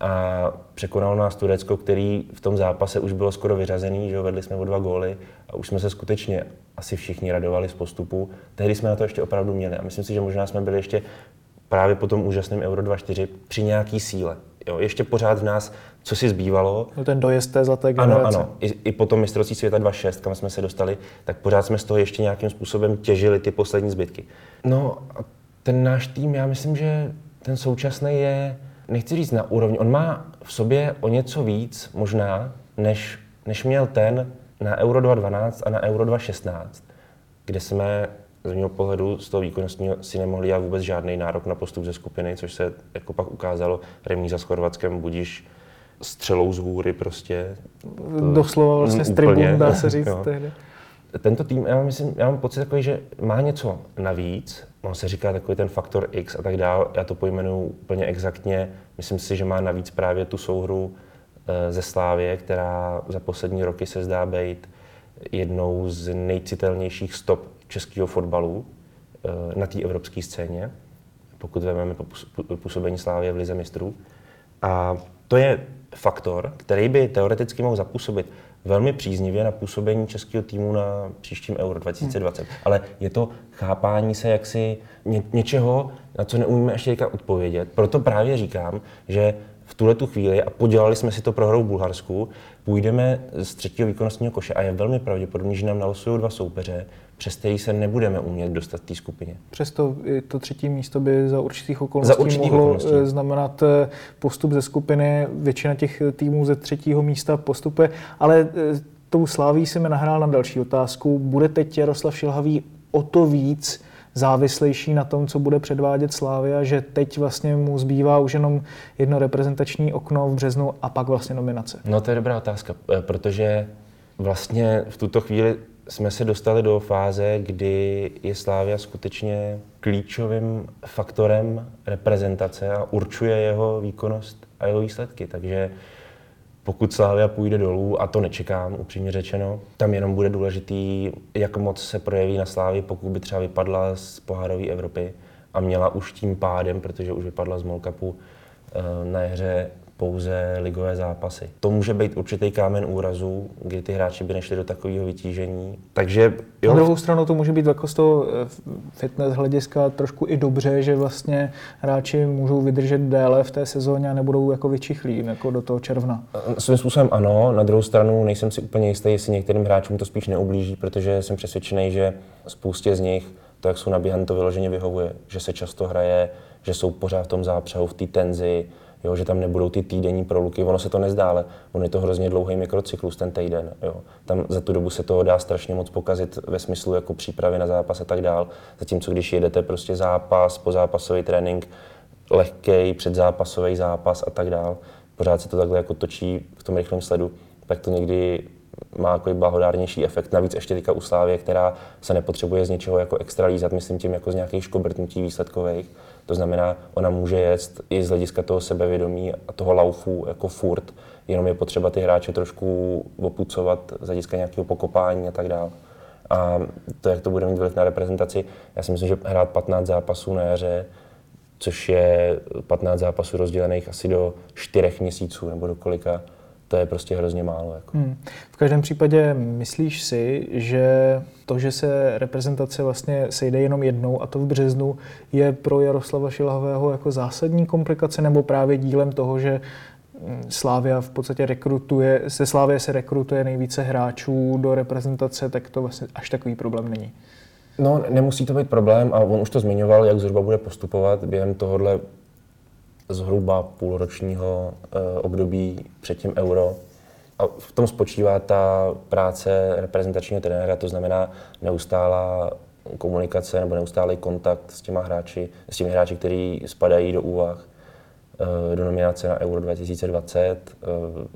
A překonal nás Turecko, který v tom zápase už bylo skoro vyřazený, že vedli jsme o dva góly a už jsme se skutečně asi všichni radovali z postupu. Tehdy jsme na to ještě opravdu měli a myslím si, že možná jsme byli ještě právě po tom úžasném Euro 2.4 při nějaký síle. Jo, ještě pořád v nás, co si zbývalo. No ten dojezd té zlaté generace. Ano, ano. I, i po tom mistrovství světa 2.6, kam jsme se dostali, tak pořád jsme z toho ještě nějakým způsobem těžili ty poslední zbytky. No a ten náš tým, já myslím, že ten současný je, nechci říct na úrovni, on má v sobě o něco víc možná, než, než měl ten na Euro 2012 a na Euro 2016, kde jsme z mého pohledu z toho výkonnostního si nemohli dělat vůbec žádný nárok na postup ze skupiny, což se jako pak ukázalo remíza s Chorvatskem budíš střelou z hůry prostě. To, Doslova vlastně z tribun, dá se říct tehdy. Tento tým, já, myslím, já mám pocit takový, že má něco navíc, on se říká takový ten faktor X a tak dále, já to pojmenuju úplně exaktně, myslím si, že má navíc právě tu souhru eh, ze Slávě, která za poslední roky se zdá být jednou z nejcitelnějších stop českého fotbalu eh, na té evropské scéně, pokud vezmeme působení Slávě v Lize mistrů. A to je faktor, který by teoreticky mohl zapůsobit velmi příznivě na působení českého týmu na příštím Euro 2020. Hmm. Ale je to chápání se jaksi ně, něčeho, na co neumíme ještě odpovědět. Proto právě říkám, že v tuhle tu chvíli, a podělali jsme si to pro hru v Bulharsku, půjdeme z třetího výkonnostního koše a je velmi pravděpodobné, že nám nalosují dva soupeře, přes který se nebudeme umět dostat té skupině. Přesto to třetí místo by za určitých okolností za určitých mohlo okolností. Eh, znamenat eh, postup ze skupiny. Většina těch týmů ze třetího místa postupuje, ale eh, tou sláví si mi nahrál na další otázku. Bude teď Jaroslav Šilhavý o to víc závislejší na tom, co bude předvádět Slávia, že teď vlastně mu zbývá už jenom jedno reprezentační okno v březnu a pak vlastně nominace? No to je dobrá otázka, protože vlastně v tuto chvíli jsme se dostali do fáze, kdy je Slávia skutečně klíčovým faktorem reprezentace a určuje jeho výkonnost a jeho výsledky. Takže pokud Slávia půjde dolů, a to nečekám, upřímně řečeno, tam jenom bude důležitý, jak moc se projeví na Slávii, pokud by třeba vypadla z pohárové Evropy a měla už tím pádem, protože už vypadla z Molkapu eh, na hře pouze ligové zápasy. To může být určitý kámen úrazu, kdy ty hráči by nešli do takového vytížení. Takže jo. Na druhou stranu to může být jako z toho eh, fitness hlediska trošku i dobře, že vlastně hráči můžou vydržet déle v té sezóně a nebudou jako vyčichlí jako do toho června. Eh, svým způsobem ano, na druhou stranu nejsem si úplně jistý, jestli některým hráčům to spíš neublíží, protože jsem přesvědčený, že spoustě z nich to, jak jsou nabíhané, to vyloženě vyhovuje, že se často hraje, že jsou pořád v tom zápřehu, v té tenzi, jo, že tam nebudou ty týdenní proluky. Ono se to nezdá, ale on je to hrozně dlouhý mikrocyklus, ten týden. Jo. Tam za tu dobu se toho dá strašně moc pokazit ve smyslu jako přípravy na zápas a tak dál. Zatímco když jedete prostě zápas, pozápasový trénink, lehký předzápasový zápas a tak dál, pořád se to takhle jako točí v tom rychlém sledu, tak to někdy má jako blahodárnější efekt. Navíc ještě teďka u Slávě, která se nepotřebuje z něčeho jako extra lízat, myslím tím jako z nějakých škobrtnutí výsledkových. To znamená, ona může jet i z hlediska toho sebevědomí a toho laufu jako furt, jenom je potřeba ty hráče trošku opucovat z hlediska nějakého pokopání a tak dále. A to, jak to bude mít vliv na reprezentaci, já si myslím, že hrát 15 zápasů na jaře, což je 15 zápasů rozdělených asi do 4 měsíců nebo do kolika, to je prostě hrozně málo. Jako. Hmm. V každém případě myslíš si, že to, že se reprezentace vlastně sejde jenom jednou a to v březnu, je pro Jaroslava Šilhavého jako zásadní komplikace nebo právě dílem toho, že hm, Slávia v podstatě rekrutuje, se Slávě se rekrutuje nejvíce hráčů do reprezentace, tak to vlastně až takový problém není. No, nemusí to být problém a on už to zmiňoval, jak zhruba bude postupovat během tohohle zhruba půlročního eh, období před tím euro. A v tom spočívá ta práce reprezentačního trenéra, to znamená neustálá komunikace nebo neustálý kontakt s těma hráči, s těmi hráči, kteří spadají do úvah eh, do nominace na Euro 2020. Eh,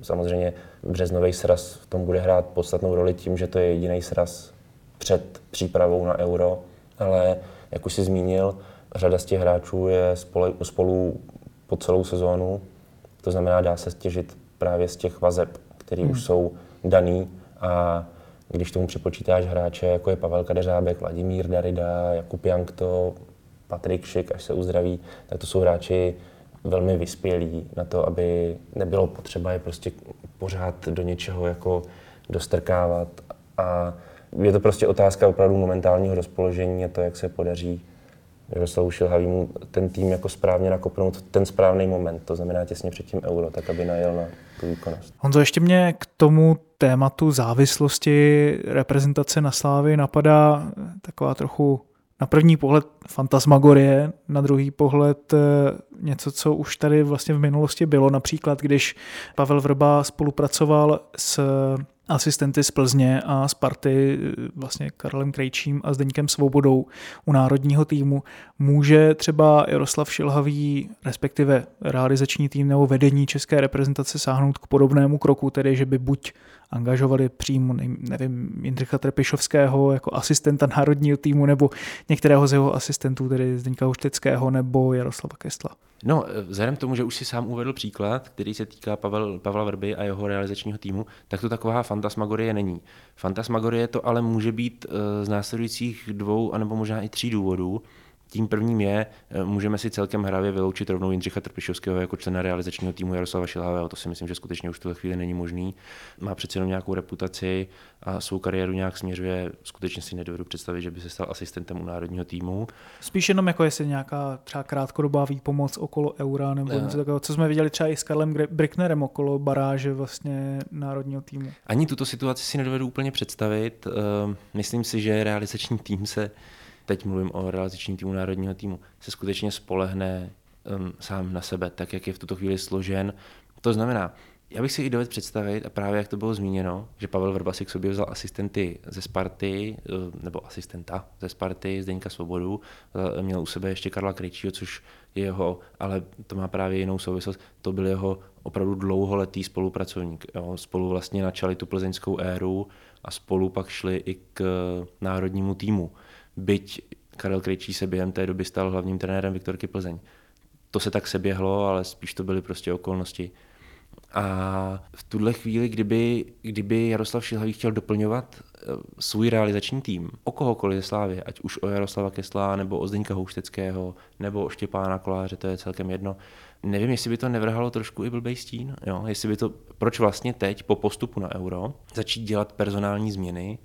samozřejmě březnový sraz v tom bude hrát podstatnou roli tím, že to je jediný sraz před přípravou na Euro, ale jak už si zmínil, řada z těch hráčů je spolu, spolu po celou sezónu. To znamená, dá se stěžit právě z těch vazeb, které hmm. už jsou daný a když tomu připočítáš hráče, jako je Pavel Kadeřábek, Vladimír Darida, Jakub Jankto, Patrik Šik, až se uzdraví, tak to jsou hráči velmi vyspělí na to, aby nebylo potřeba je prostě pořád do něčeho jako dostrkávat. A je to prostě otázka opravdu momentálního rozpoložení a to, jak se podaří Jaroslavu Šilhavýmu ten tým jako správně nakopnout ten správný moment, to znamená těsně před tím euro, tak aby najel na tu výkonnost. Honzo, ještě mě k tomu tématu závislosti reprezentace na Slávy napadá taková trochu na první pohled fantasmagorie, na druhý pohled eh, něco, co už tady vlastně v minulosti bylo. Například, když Pavel Vrba spolupracoval s asistenty z Plzně a Sparty, vlastně Karlem Krejčím a Zdeňkem Svobodou u národního týmu, může třeba Jaroslav Šilhavý, respektive realizační tým nebo vedení české reprezentace sáhnout k podobnému kroku, tedy že by buď angažovali přímo, nevím, Jindřicha Trepišovského jako asistenta národního týmu nebo některého z jeho asistentů, tedy Zdeňka Hušteckého nebo Jaroslava Kestla. No, vzhledem k tomu, že už si sám uvedl příklad, který se týká Pavel, Pavla Vrby a jeho realizačního týmu, tak to taková fantasmagorie není. Fantasmagorie to ale může být eh, z následujících dvou, anebo možná i tří důvodů. Tím prvním je, eh, můžeme si celkem hravě vyloučit rovnou Jindřicha Trpišovského jako člena realizačního týmu Jaroslava Šilhavého. To si myslím, že skutečně už v tuhle chvíli není možný. Má přeci jenom nějakou reputaci a svou kariéru nějak směřuje. Skutečně si nedovedu představit, že by se stal asistentem u národního týmu. Spíš jenom jako jestli nějaká třeba krátkodobá výpomoc okolo eura nebo něco takového, co jsme viděli třeba i s Karlem Bricknerem okolo baráže vlastně národního týmu. Ani tuto situaci si nedovedu úplně představit. Ehm, myslím si, že realizační tým se teď mluvím o realizačním týmu národního týmu, se skutečně spolehne um, sám na sebe, tak jak je v tuto chvíli složen. To znamená, já bych si i dovedl představit, a právě jak to bylo zmíněno, že Pavel Vrba si k sobě vzal asistenty ze Sparty, eh, nebo asistenta ze Sparty, Zdeňka Svobodu, eh, měl u sebe ještě Karla Krejčího, což je jeho, ale to má právě jinou souvislost, to byl jeho opravdu dlouholetý spolupracovník. Jo. Spolu vlastně načali tu plzeňskou éru a spolu pak šli i k národnímu týmu byť Karel Krejčí se během té doby stal hlavním trenérem Viktorky Plzeň. To se tak seběhlo, ale spíš to byly prostě okolnosti. A v tuhle chvíli, kdyby, kdyby Jaroslav Šilhavý chtěl doplňovat eh, svůj realizační tým o kohokoliv ze Slávy, ať už o Jaroslava Kesla, nebo o Zdeňka Houšteckého, nebo o Štěpána Koláře, to je celkem jedno. Nevím, jestli by to nevrhalo trošku i blbej stín, jo? jestli by to, proč vlastně teď po postupu na euro začít dělat personální změny,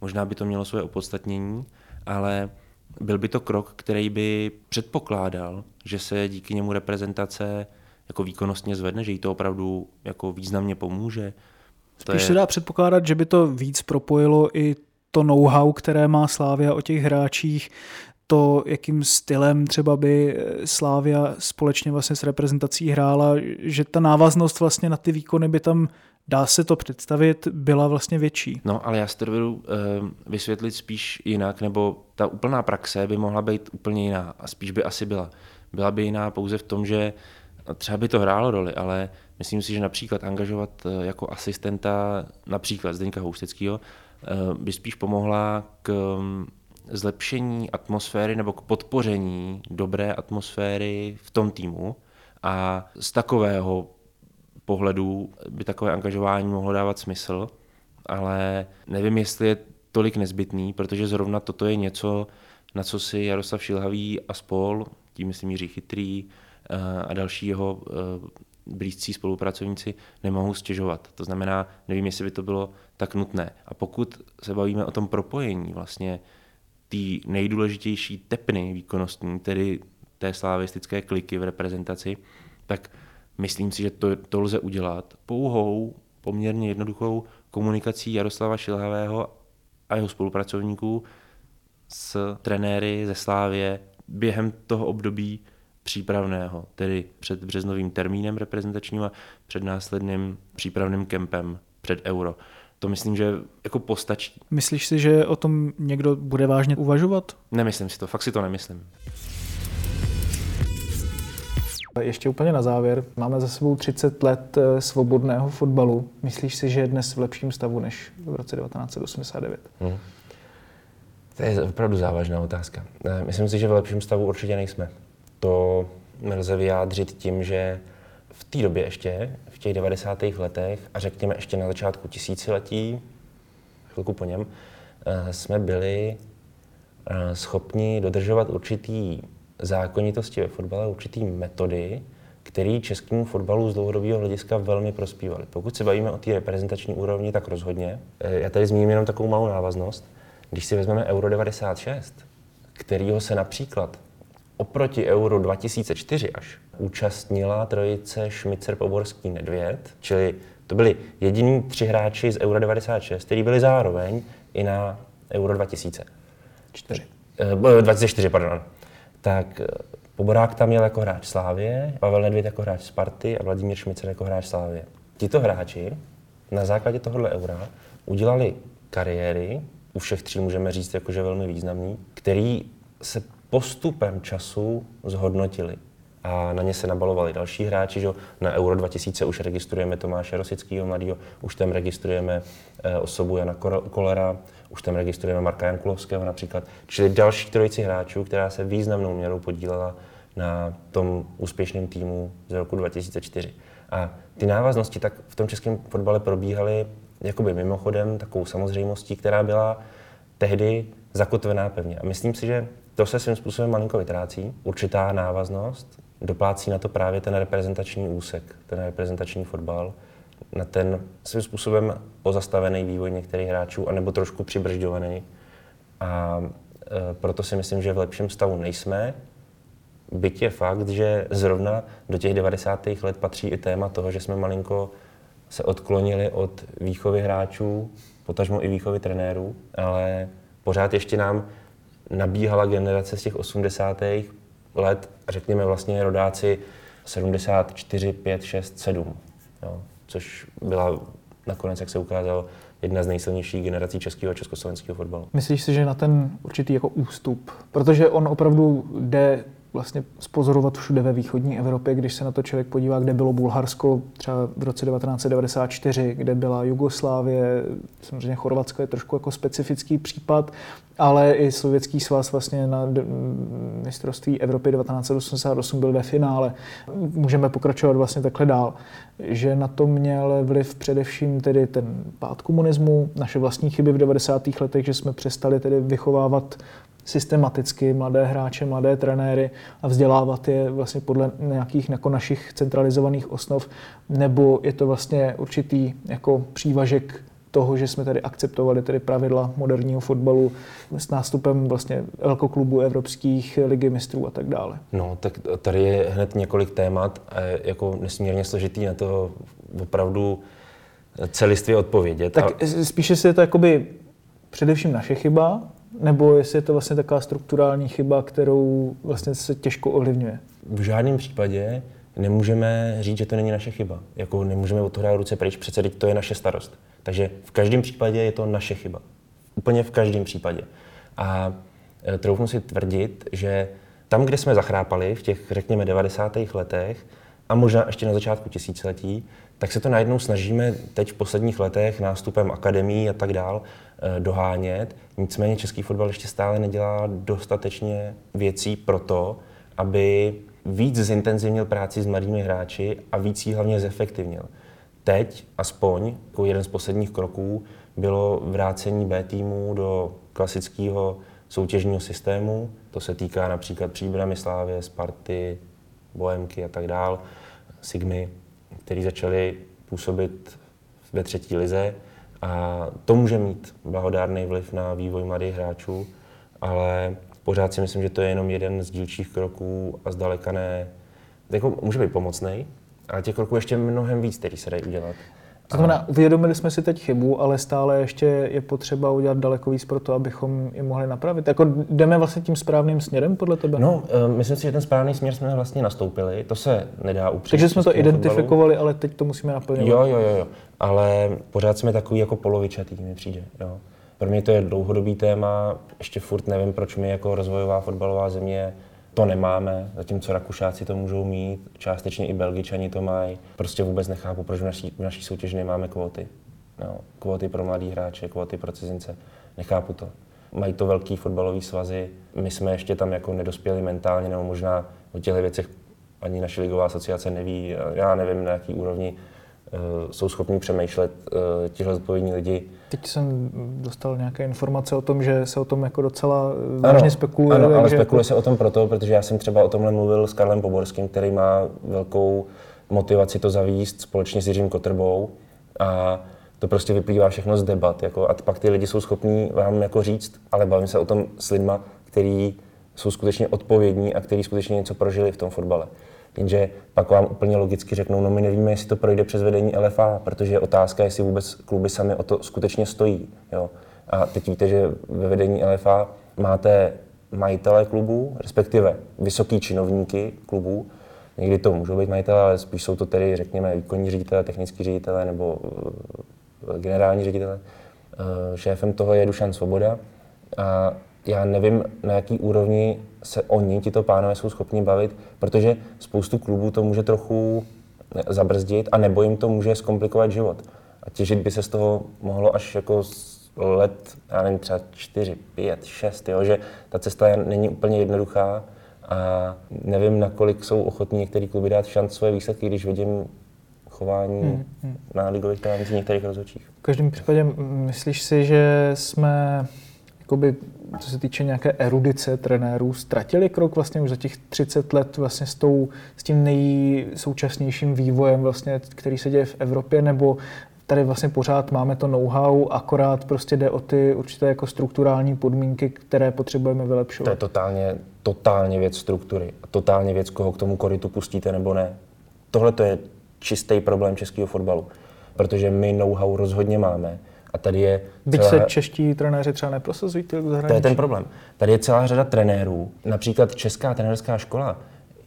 možná by to mělo svoje opodstatnění, ale byl by to krok, který by předpokládal, že se díky němu reprezentace jako výkonnostně zvedne, že jí to opravdu jako významně pomůže. To Spíš je... se dá předpokládat, že by to víc propojilo i to know-how, které má Slávia o těch hráčích, to, jakým stylem třeba by Slávia společně vlastně s reprezentací hrála, že ta návaznost vlastně na ty výkony by tam dá se to představit, byla vlastně větší. No, ale já si to dovedu uh, vysvětlit spíš jinak, nebo ta úplná praxe by mohla být úplně jiná a spíš by asi byla. Byla by jiná pouze v tom, že třeba by to hrálo roli, ale myslím si, že například angažovat uh, jako asistenta například Zdeňka Housteckého uh, by spíš pomohla k zlepšení atmosféry nebo k podpoření dobré atmosféry v tom týmu. A z takového pohledu by takové angažování mohlo dávat smysl, ale nevím, jestli je tolik nezbytný, protože zrovna toto je něco, na co si Jaroslav Šilhavý a spol, tím myslím Jiří Chytrý eh, a další jeho eh, blízcí spolupracovníci nemohou stěžovat. To znamená, nevím, jestli by to bylo tak nutné. A pokud se bavíme o tom propojení vlastně té nejdůležitější tepny výkonnostní, tedy té slavistické kliky v reprezentaci, tak Myslím si, že to, to lze udělat pouhou, poměrně jednoduchou komunikací Jaroslava Šilhavého a jeho spolupracovníků s trenéry ze Slávě během toho období přípravného, tedy před březnovým termínem reprezentačním a před následným přípravným kempem před Euro. To myslím, že jako postačí. Myslíš si, že o tom někdo bude vážně uvažovat? Nemyslím si to, fakt si to nemyslím. Ještě úplně na závěr. Máme za sebou 30 let eh, svobodného fotbalu. Myslíš si, že je dnes v lepším stavu než v roce 1989? Hmm. To je opravdu závažná otázka. Eh, myslím si, že v lepším stavu určitě nejsme. To nelze vyjádřit tím, že v té době ještě, v těch 90. letech a řekněme ještě na začátku tisíciletí, chvilku po něm, eh, jsme byli schopni dodržovat určitý zákonitosti ve fotbale, určitý metody, které českému fotbalu z dlouhodobého hlediska velmi prospívaly. Pokud se bavíme o té reprezentační úrovni, tak rozhodně. Eh, já tady zmíním jenom takovou malou návaznost. Když si vezmeme Euro 96, kterýho se například oproti Euro 2004 až účastnila trojice Šmicer, Poborský, Nedvěd, čili to byli jediní tři hráči z Euro 96, kteří byli zároveň i na Euro 2004. 2004, pardon tak eh, Poborák tam měl jako hráč Slávě, Pavel Nedvěd jako hráč Sparty a Vladimír Šmicer jako hráč Slávě. Tito hráči na základě tohohle eura udělali kariéry, u všech tří můžeme říct jakože velmi významný, který se postupem času zhodnotili a na ně se nabalovali další hráči. Že? Na Euro 2000 už registrujeme Tomáše Rosického mladého, už tam registrujeme eh, osobu Jana Kolera, už tam registrujeme Marka Jankulovského například. Čili další trojici hráčů, která se významnou měrou podílela na tom úspěšném týmu z roku 2004. A ty návaznosti tak v tom českém fotbale probíhaly jakoby mimochodem takovou samozřejmostí, která byla tehdy zakotvená pevně. A myslím si, že to se svým způsobem malinko vytrácí. Určitá návaznost, doplácí na to právě ten reprezentační úsek, ten reprezentační fotbal, na ten svým způsobem pozastavený vývoj některých hráčů, anebo trošku přibržďovaný. A e, proto si myslím, že v lepším stavu nejsme. Byť je fakt, že zrovna do těch 90. let patří i téma toho, že jsme malinko se odklonili od výchovy hráčů, potažmo i výchovy trenérů, ale pořád ještě nám nabíhala generace z těch 80. let, řekněme vlastně rodáci 74, 5, 6, 7. Jo což byla nakonec, jak se ukázalo, jedna z nejsilnějších generací českého a československého fotbalu. Myslíš si, že na ten určitý jako ústup, protože on opravdu jde vlastně spozorovat všude ve východní Evropě, když se na to člověk podívá, kde bylo Bulharsko třeba v roce 1994, kde byla Jugoslávie, samozřejmě Chorvatsko je trošku jako specifický případ, ale i Sovětský svaz vlastně na mistrovství Evropy 1988 byl ve finále. Můžeme pokračovat vlastně takhle dál, že na to měl vliv především tedy ten pád komunismu, naše vlastní chyby v 90. letech, že jsme přestali tedy vychovávat systematicky mladé hráče, mladé trenéry a vzdělávat je vlastně podle nějakých jako našich centralizovaných osnov, nebo je to vlastně určitý jako přívažek toho, že jsme tady akceptovali tedy pravidla moderního fotbalu s nástupem vlastně velkoklubu evropských ligy mistrů a tak dále. No, tak tady je hned několik témat a je jako nesmírně složitý na to opravdu celistvě odpovědět. Tak a... spíše se je to jakoby především naše chyba, Nebo jestli je to vlastně taková strukturální chyba, kterou vlastně se těžko ovlivňuje? V žádném případě nemůžeme říct, že to není naše chyba. Jako nemůžeme od toho dát ruce pryč, přece teď to je naše starost. Takže v každém případě je to naše chyba. Úplně v každém případě. A e, troufnu si tvrdit, že tam, kde jsme zachrápali v těch, řekněme, 90. letech a možná ještě na začátku tisíciletí, tak se to najednou snažíme teď v posledních letech nástupem akademií a tak dál e, dohánět. Nicméně český fotbal ještě stále nedělá dostatečně věcí pro to, aby víc zintenzivnil práci s mladými hráči a víc ji hlavně zefektivnil. Teď aspoň, jako jeden z posledních kroků, bylo vrácení B týmu do klasického soutěžního systému. To se týká například Příbramy Slávě, Sparty, Bohemky a tak dál, Sigmy, který začaly působit ve třetí lize. A to může mít blahodárný vliv na vývoj mladých hráčů, ale pořád si myslím, že to je jenom jeden z dílčích kroků a zdaleka ne. Jako může být pomocný, ale těch kroků ještě mnohem víc, který se dají udělat. To znamená, uvědomili jsme si teď chybu, ale stále ještě je potřeba udělat daleko víc pro to, abychom ji mohli napravit. Jako jdeme vlastně tím správným směrem podle tebe? No, uh, myslím si, že ten správný směr jsme vlastně nastoupili. To se nedá upřít. Takže jsme to identifikovali, fotbalu. ale teď to musíme naplnit. Jo, jo, jo, jo. Ale pořád jsme takový jako polovičatý, mi přijde. Jo. Pro mě to je dlouhodobý téma, ještě furt nevím, proč my jako rozvojová fotbalová země to nemáme, zatímco Rakušáci to můžou mít, částečně i Belgičani to mají. Prostě vůbec nechápu, proč v naší, v naší soutěži nemáme kvóty. No, kvóty pro mladý hráče, kvóty pro cizince. Nechápu to. Mají to velký fotbalový svazy, my jsme ještě tam jako nedospěli mentálně, nebo možná o těchto věcech ani naše ligová asociace neví, já nevím, na jaký úrovni uh, jsou schopni přemýšlet uh, tihle zodpovědní lidi. Teď jsem dostal nějaké informace o tom, že se o tom jako docela eh, vážně spekuluje. Ano, ale spekuluje jako... se o tom proto, protože já jsem třeba o tomhle mluvil s Karlem Poborským, který má velkou motivaci to zavíst společně s Jiřím Kotrbou. A to prostě vyplývá všechno z debat. Jako, a pak ty lidi jsou schopní vám jako říct, ale bavím se o tom s lidma, kteří jsou skutečně odpovědní a kteří skutečně něco prožili v tom fotbale. Jenže pak vám úplně logicky řeknou, no my nevíme, jestli to projde přes vedení LFA, protože je otázka, jestli vůbec kluby sami o to skutečně stojí. Jo. A teď víte, že ve vedení LFA máte majitele klubů, respektive vysoký činovníky klubů. Někdy to můžou být majitele, ale spíš jsou to tedy, řekněme, výkonní ředitele, technický ředitele nebo uh, generální ředitele. Uh, šéfem toho je Dušan Svoboda. A já nevím, na jaký úrovni se oni, tito pánové, jsou schopni bavit, protože spoustu klubů to může trochu zabrzdit a nebo jim to může zkomplikovat život. A těžit by se z toho mohlo až jako let, já nevím, třeba 4, 5, 6, jo, že ta cesta není úplně jednoduchá a nevím, nakolik jsou ochotní některé kluby dát šanc své výsledky, když vidím chování hmm, hmm. na ligových talentů některých rozhodčích. V každém případě myslíš si, že jsme jakoby, co se týče nějaké erudice trenérů, ztratili krok vlastně už za těch 30 let vlastně s, tou, s tím nejsoučasnějším vývojem, vlastně, který se děje v Evropě, nebo tady vlastně pořád máme to know-how, akorát prostě jde o ty určité jako strukturální podmínky, které potřebujeme vylepšovat. To je totálně, totálně věc struktury. Totálně věc, koho k tomu koritu pustíte nebo ne. Tohle to je čistý problém českého fotbalu. Protože my know-how rozhodně máme, a tady je Byť celá... se čeští trenéři třeba neprosazují ty zahraničí. To je ten problém. Tady je celá řada trenérů. Například Česká trenérská škola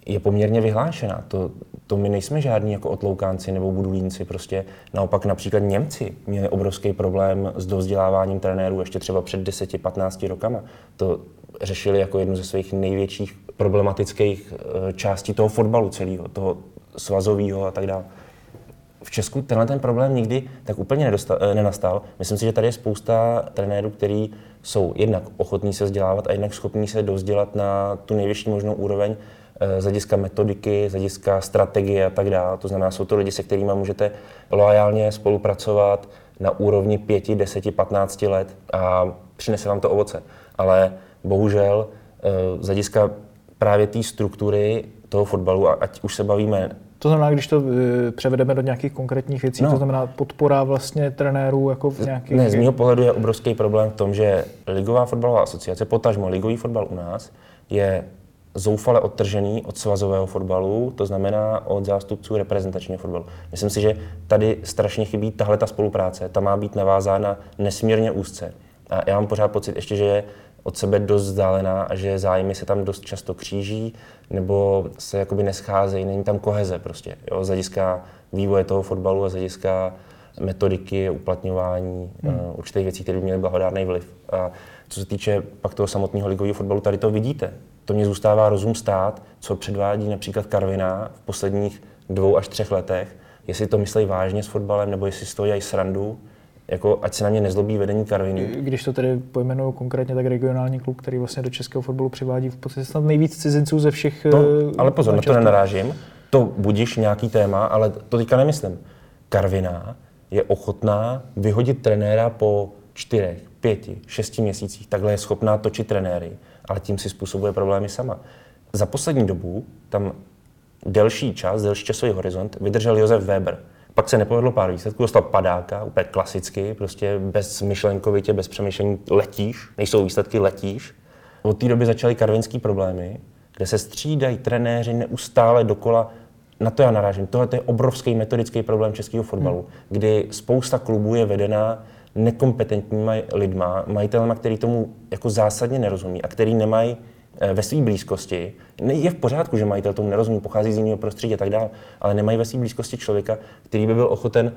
je poměrně vyhlášená. To, to my nejsme žádní jako otloukánci nebo budulínci. Prostě naopak například Němci měli obrovský problém s dovzděláváním trenérů ještě třeba před 10-15 rokama. To řešili jako jednu ze svých největších problematických eh, částí toho fotbalu celého, toho svazového a tak dále v Česku tenhle ten problém nikdy tak úplně nedostal, eh, nenastal. Myslím si, že tady je spousta trenérů, kteří jsou jednak ochotní se vzdělávat a jednak schopní se dozdělat na tu nejvyšší možnou úroveň eh, z hlediska metodiky, z hlediska strategie a tak dále. To znamená, jsou to lidi, se kterými můžete loajálně spolupracovat na úrovni 5, 10, 15 let a přinese vám to ovoce. Ale bohužel eh, z hlediska právě té struktury toho fotbalu, ať už se bavíme to znamená, když to eh, převedeme do nějakých konkrétních věcí, no. to znamená podpora vlastně trenérů jako v nějakých... Ne, z mého pohledu je obrovský problém v tom, že Ligová fotbalová asociace, potažmo ligový fotbal u nás, je zoufale odtržený od svazového fotbalu, to znamená od zástupců reprezentačního fotbalu. Myslím si, že tady strašně chybí tahle ta spolupráce, ta má být navázána nesmírně úzce. A já mám pořád pocit ještě, že je od sebe dost vzdálená a že zájmy se tam dost často kříží nebo se jakoby nescházejí, není tam koheze prostě, jo, z hlediska vývoje toho fotbalu a z hlediska metodiky, uplatňování hmm. uh, určitých věcí, které by měly blahodárný vliv. A co se týče pak toho samotného ligového fotbalu, tady to vidíte. To mě zůstává rozum stát, co předvádí například Karvina v posledních dvou až třech letech, jestli to myslí vážně s fotbalem, nebo jestli stojí srandu, jako ať se na mě nezlobí vedení Karviny. Když to tedy pojmenuju konkrétně, tak regionální klub, který vlastně do českého fotbalu přivádí v podstatě snad nejvíc cizinců ze všech. No, ale pozor, na to nenarážím. To budíš nějaký téma, ale to teďka nemyslím. Karviná je ochotná vyhodit trenéra po čtyřech, pěti, šesti měsících. Takhle je schopná točit trenéry, ale tím si způsobuje problémy sama. Za poslední dobu tam delší čas, delší časový horizont vydržel Josef Weber. Pak se nepovedlo pár výsledků, dostal padáka, úplně klasicky, prostě bez myšlenkovitě, bez přemýšlení letíš, nejsou výsledky, letíš. Od té doby začaly karvinský problémy, kde se střídají trenéři neustále dokola na to já narážím. Tohle je obrovský metodický problém českého fotbalu, hmm. kdy spousta klubů je vedená nekompetentníma lidma, majitelema, který tomu jako zásadně nerozumí a který nemají eh, ve své blízkosti. Je v pořádku, že majitel tomu nerozumí, pochází z jiného prostředí a tak dále, ale nemají ve své blízkosti člověka, který by byl ochoten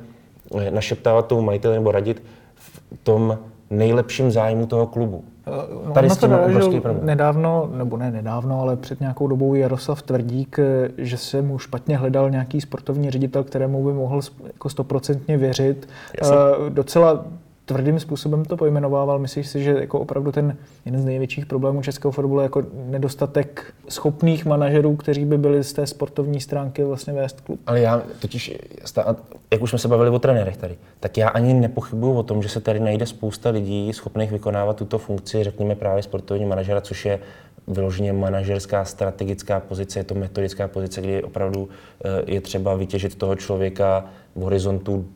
eh, našeptávat tomu majiteli nebo radit v tom nejlepším zájmu toho klubu. No, Tady s tím obrovský problém. Nedávno, nebo ne nedávno, ale před nějakou dobou Jaroslav Tvrdík, eh, že se mu špatně hledal nějaký sportovní ředitel, kterému by mohl jako stoprocentně věřit. Jasně. Docela tvrdým způsobem to pojmenovával. Myslíš si, že jako opravdu ten jeden z největších problémů českého fotbalu je jako nedostatek schopných manažerů, kteří by byli z té sportovní stránky vlastně vést klub? Ale já totiž, jak už jsme se bavili o trenérech tady, tak já ani nepochybuju o tom, že se tady najde spousta lidí schopných vykonávat tuto funkci, řekněme právě sportovní manažera, což je vyloženě manažerská, strategická pozice, je to metodická pozice, kdy opravdu eh, je třeba vytěžit toho člověka v horizontu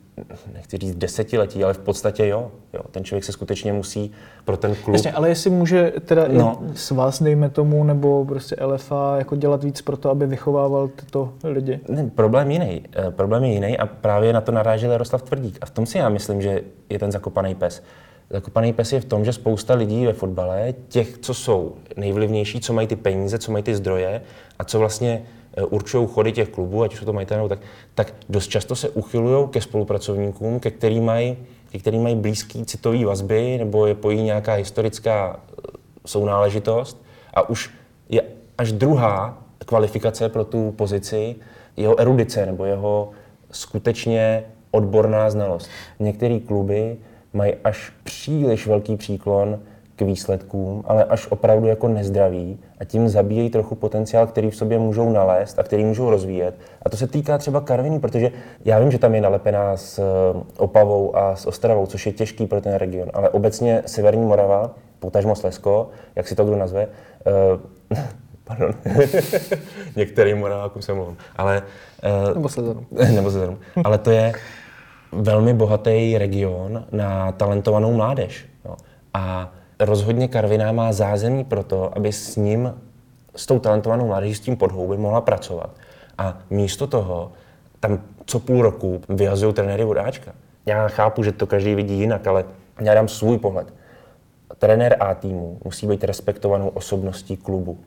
nechci říct desetiletí, ale v podstatě jo. jo. Ten člověk se skutečně musí pro ten klub... Jasně, ale jestli může teda no. s vás, dejme tomu, nebo prostě LFA jako dělat víc pro to, aby vychovával tyto lidi? Ne, problém jiný. E, problém je jiný a právě na to narážel Jaroslav Tvrdík. A v tom si já myslím, že je ten zakopaný pes. Zakopaný pes je v tom, že spousta lidí ve fotbale, těch, co jsou nejvlivnější, co mají ty peníze, co mají ty zdroje a co vlastně určují chody těch klubů, ať už jsou to majitelé, tak, tak dost často se uchylují ke spolupracovníkům, ke kterým mají ke kterým mají blízké citové vazby nebo je pojí nějaká historická eh, sounáležitost a už je až druhá kvalifikace pro tu pozici jeho erudice nebo jeho skutečně odborná znalost. Některé kluby mají až příliš velký příklon k výsledkům, ale až opravdu jako nezdraví a tím zabíjejí trochu potenciál, který v sobě můžou nalézt a který můžou rozvíjet. A to se týká třeba Karviny, protože já vím, že tam je nalepená s eh, Opavou a s Ostravou, což je těžký pro ten region, ale obecně Severní Morava, potažmo Slesko, jak si to kdo nazve, uh, pardon, některým Moravákům se mluvím, ale... Uh, nebo Sezonu. nebo Sezonu. ale to je velmi bohatý region na talentovanou mládež. Jo. A rozhodně Karviná má zázemí pro to, aby s ním, s tou talentovanou mládeží, s tím podhoubí mohla pracovat. A místo toho tam co půl roku vyhazují trenéry vodáčka. Já chápu, že to každý vidí jinak, ale já dám svůj pohled. Trenér A týmu musí být respektovanou osobností klubu.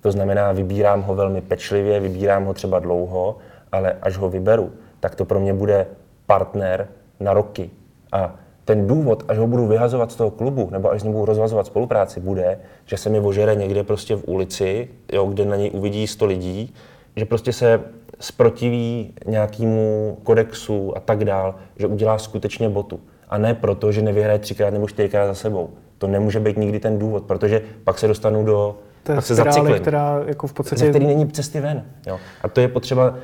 To znamená, vybírám ho velmi pečlivě, vybírám ho třeba dlouho, ale až ho vyberu, tak to pro mě bude partner na roky. A ten důvod, až ho budu vyhazovat z toho klubu, nebo až s ním budu rozvazovat spolupráci, bude, že se mi ožere někde prostě v ulici, jo, kde na něj uvidí 100 lidí, že prostě se sprotiví nějakému kodexu a tak dál, že udělá skutečně botu. A ne proto, že nevyhraje třikrát nebo čtyřikrát za sebou. To nemůže být nikdy ten důvod, protože pak se dostanu do to pak se spirály, která jako v podstatě... Ze který není cesty ven. Jo. A to je potřeba,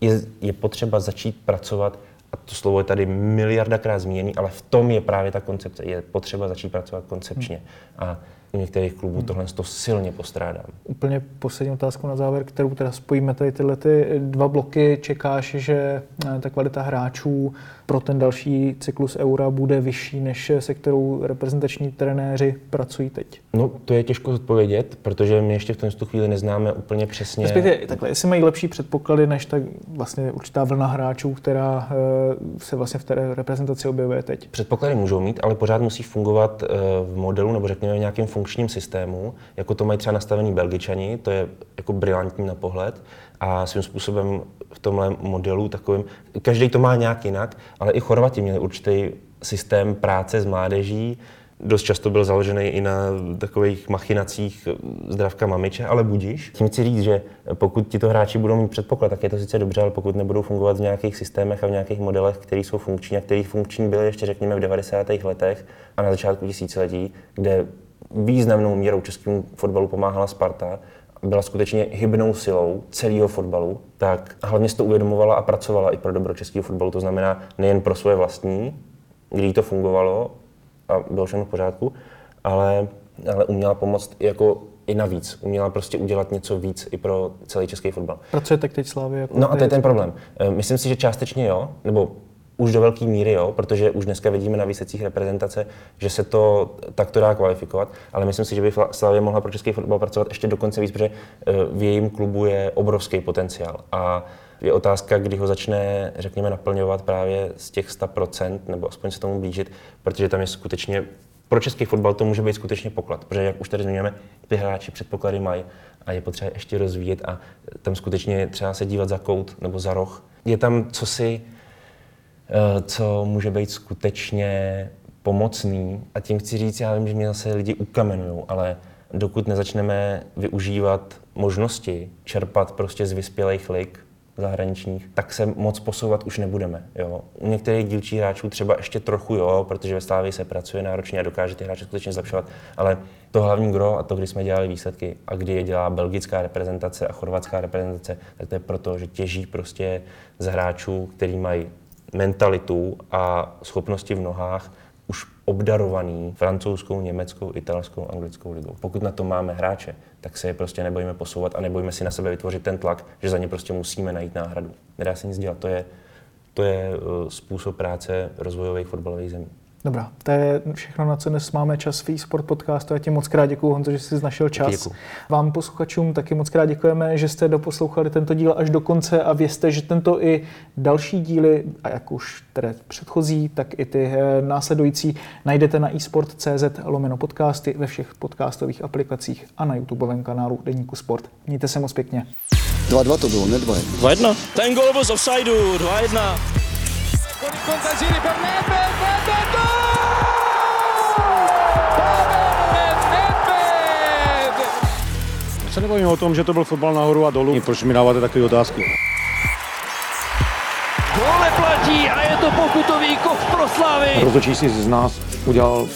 je, je potřeba začít pracovat a to slovo je tady miliardakrát zmíněný, ale v tom je právě ta koncepce. Je potřeba začít pracovat koncepčně. A u některých klubů tohle to silně postrádám. Úplně poslední otázku na závěr, kterou teda spojíme tady tyhle ty dva bloky. Čekáš, že eh, ta kvalita hráčů pro ten další cyklus Eura bude vyšší, než se kterou reprezentační trenéři pracují teď? No, to je těžko odpovědět, protože my ještě v tom chvíli neznáme úplně přesně. Respektive takhle, jestli mají lepší předpoklady než tak vlastně určitá vlna hráčů, která eh, se vlastně v té reprezentaci objevuje teď. Předpoklady můžou mít, ale pořád musí fungovat eh, v modelu nebo řekněme v nějakém funkčním systému, jako to mají třeba nastavený Belgičani, to je jako brilantní na pohled a svým způsobem v tomhle modelu takovým, každý to má nějak jinak, ale i Chorvati měli určitý systém práce s mládeží, dost často byl založený i na takových machinacích zdravka mamiče, ale budíš. Tím chci říct, že pokud ti to hráči budou mít předpoklad, tak je to sice dobře, ale pokud nebudou fungovat v nějakých systémech a v nějakých modelech, které jsou funkční a které funkční byly ještě řekněme v 90. letech a na začátku tisíciletí, kde významnou měrou českému fotbalu pomáhala Sparta, byla skutečně hybnou silou celého fotbalu, tak hlavně si to uvědomovala a pracovala i pro dobro českého fotbalu. To znamená nejen pro svoje vlastní, kdy to fungovalo a bylo všechno v pořádku, ale, ale uměla pomoct jako i navíc. Uměla prostě udělat něco víc i pro celý český fotbal. Pracuje tak teď Slávy? Jako No a to je ten problém. Myslím si, že částečně jo, nebo už do velké míry jo, protože už dneska vidíme na výsledcích reprezentace, že se to takto dá kvalifikovat, ale myslím si, že by Slavě mohla pro český fotbal pracovat ještě dokonce víc, protože eh, v jejím klubu je obrovský potenciál. A je otázka, kdy ho začne, řekněme, naplňovat právě z těch 100%, nebo aspoň se tomu blížit, protože tam je skutečně pro český fotbal to může být skutečně poklad, protože jak už tady zmiňujeme, ty hráči předpoklady mají a je potřeba ještě rozvíjet a tam skutečně třeba se dívat za kout nebo za roh. Je tam cosi, eh, co může být skutečně pomocný a tím chci říct, já vím, že mě zase lidi ukamenují, ale dokud nezačneme využívat možnosti čerpat prostě z vyspělých lig, zahraničních, tak se moc posouvat už nebudeme. Jo. U některých dílčích hráčů třeba ještě trochu jo, protože ve Slávii se pracuje náročně a dokáže ty hráče skutečně zlepšovat, ale to hlavní gro a to, kdy jsme dělali výsledky a kdy je dělá belgická reprezentace a chorvatská reprezentace, tak to je proto, že těží prostě z hráčů, který mají mentalitu a schopnosti v nohách už obdarovaný francouzskou, německou, italskou, anglickou ligou. Pokud na to máme hráče, tak se je prostě nebojíme posouvat a nebojíme si na sebe vytvořit ten tlak, že za ně prostě musíme najít náhradu. Nedá se nic dělat, to je, to je uh, způsob práce rozvojových fotbalových zemí. Dobrá, to je všechno, na co dnes máme čas v sport podcastu. Já ti moc krát děkuji, Honzo, že jsi našel čas. Děkuju. Vám posluchačům taky moc krát děkujeme, že jste doposlouchali tento díl až do konce a vězte, že tento i další díly, a jak už tedy předchozí, tak i ty eh, následující, najdete na eSport.cz lomeno podcasty ve všech podcastových aplikacích a na YouTubeovém kanálu Deníku Sport. Mějte se moc pěkně. 2-2 to bylo, ne 2 2-1. Ten gol byl z offsideu, 2-1. Con il contagiri per gol! Se nebavíme o tom, že to byl fotbal nahoru a dolů. Proč mi dáváte takové otázky? Gol neplatí a je to pokutový kov pro Slavy. Rozhodčí si z nás udělal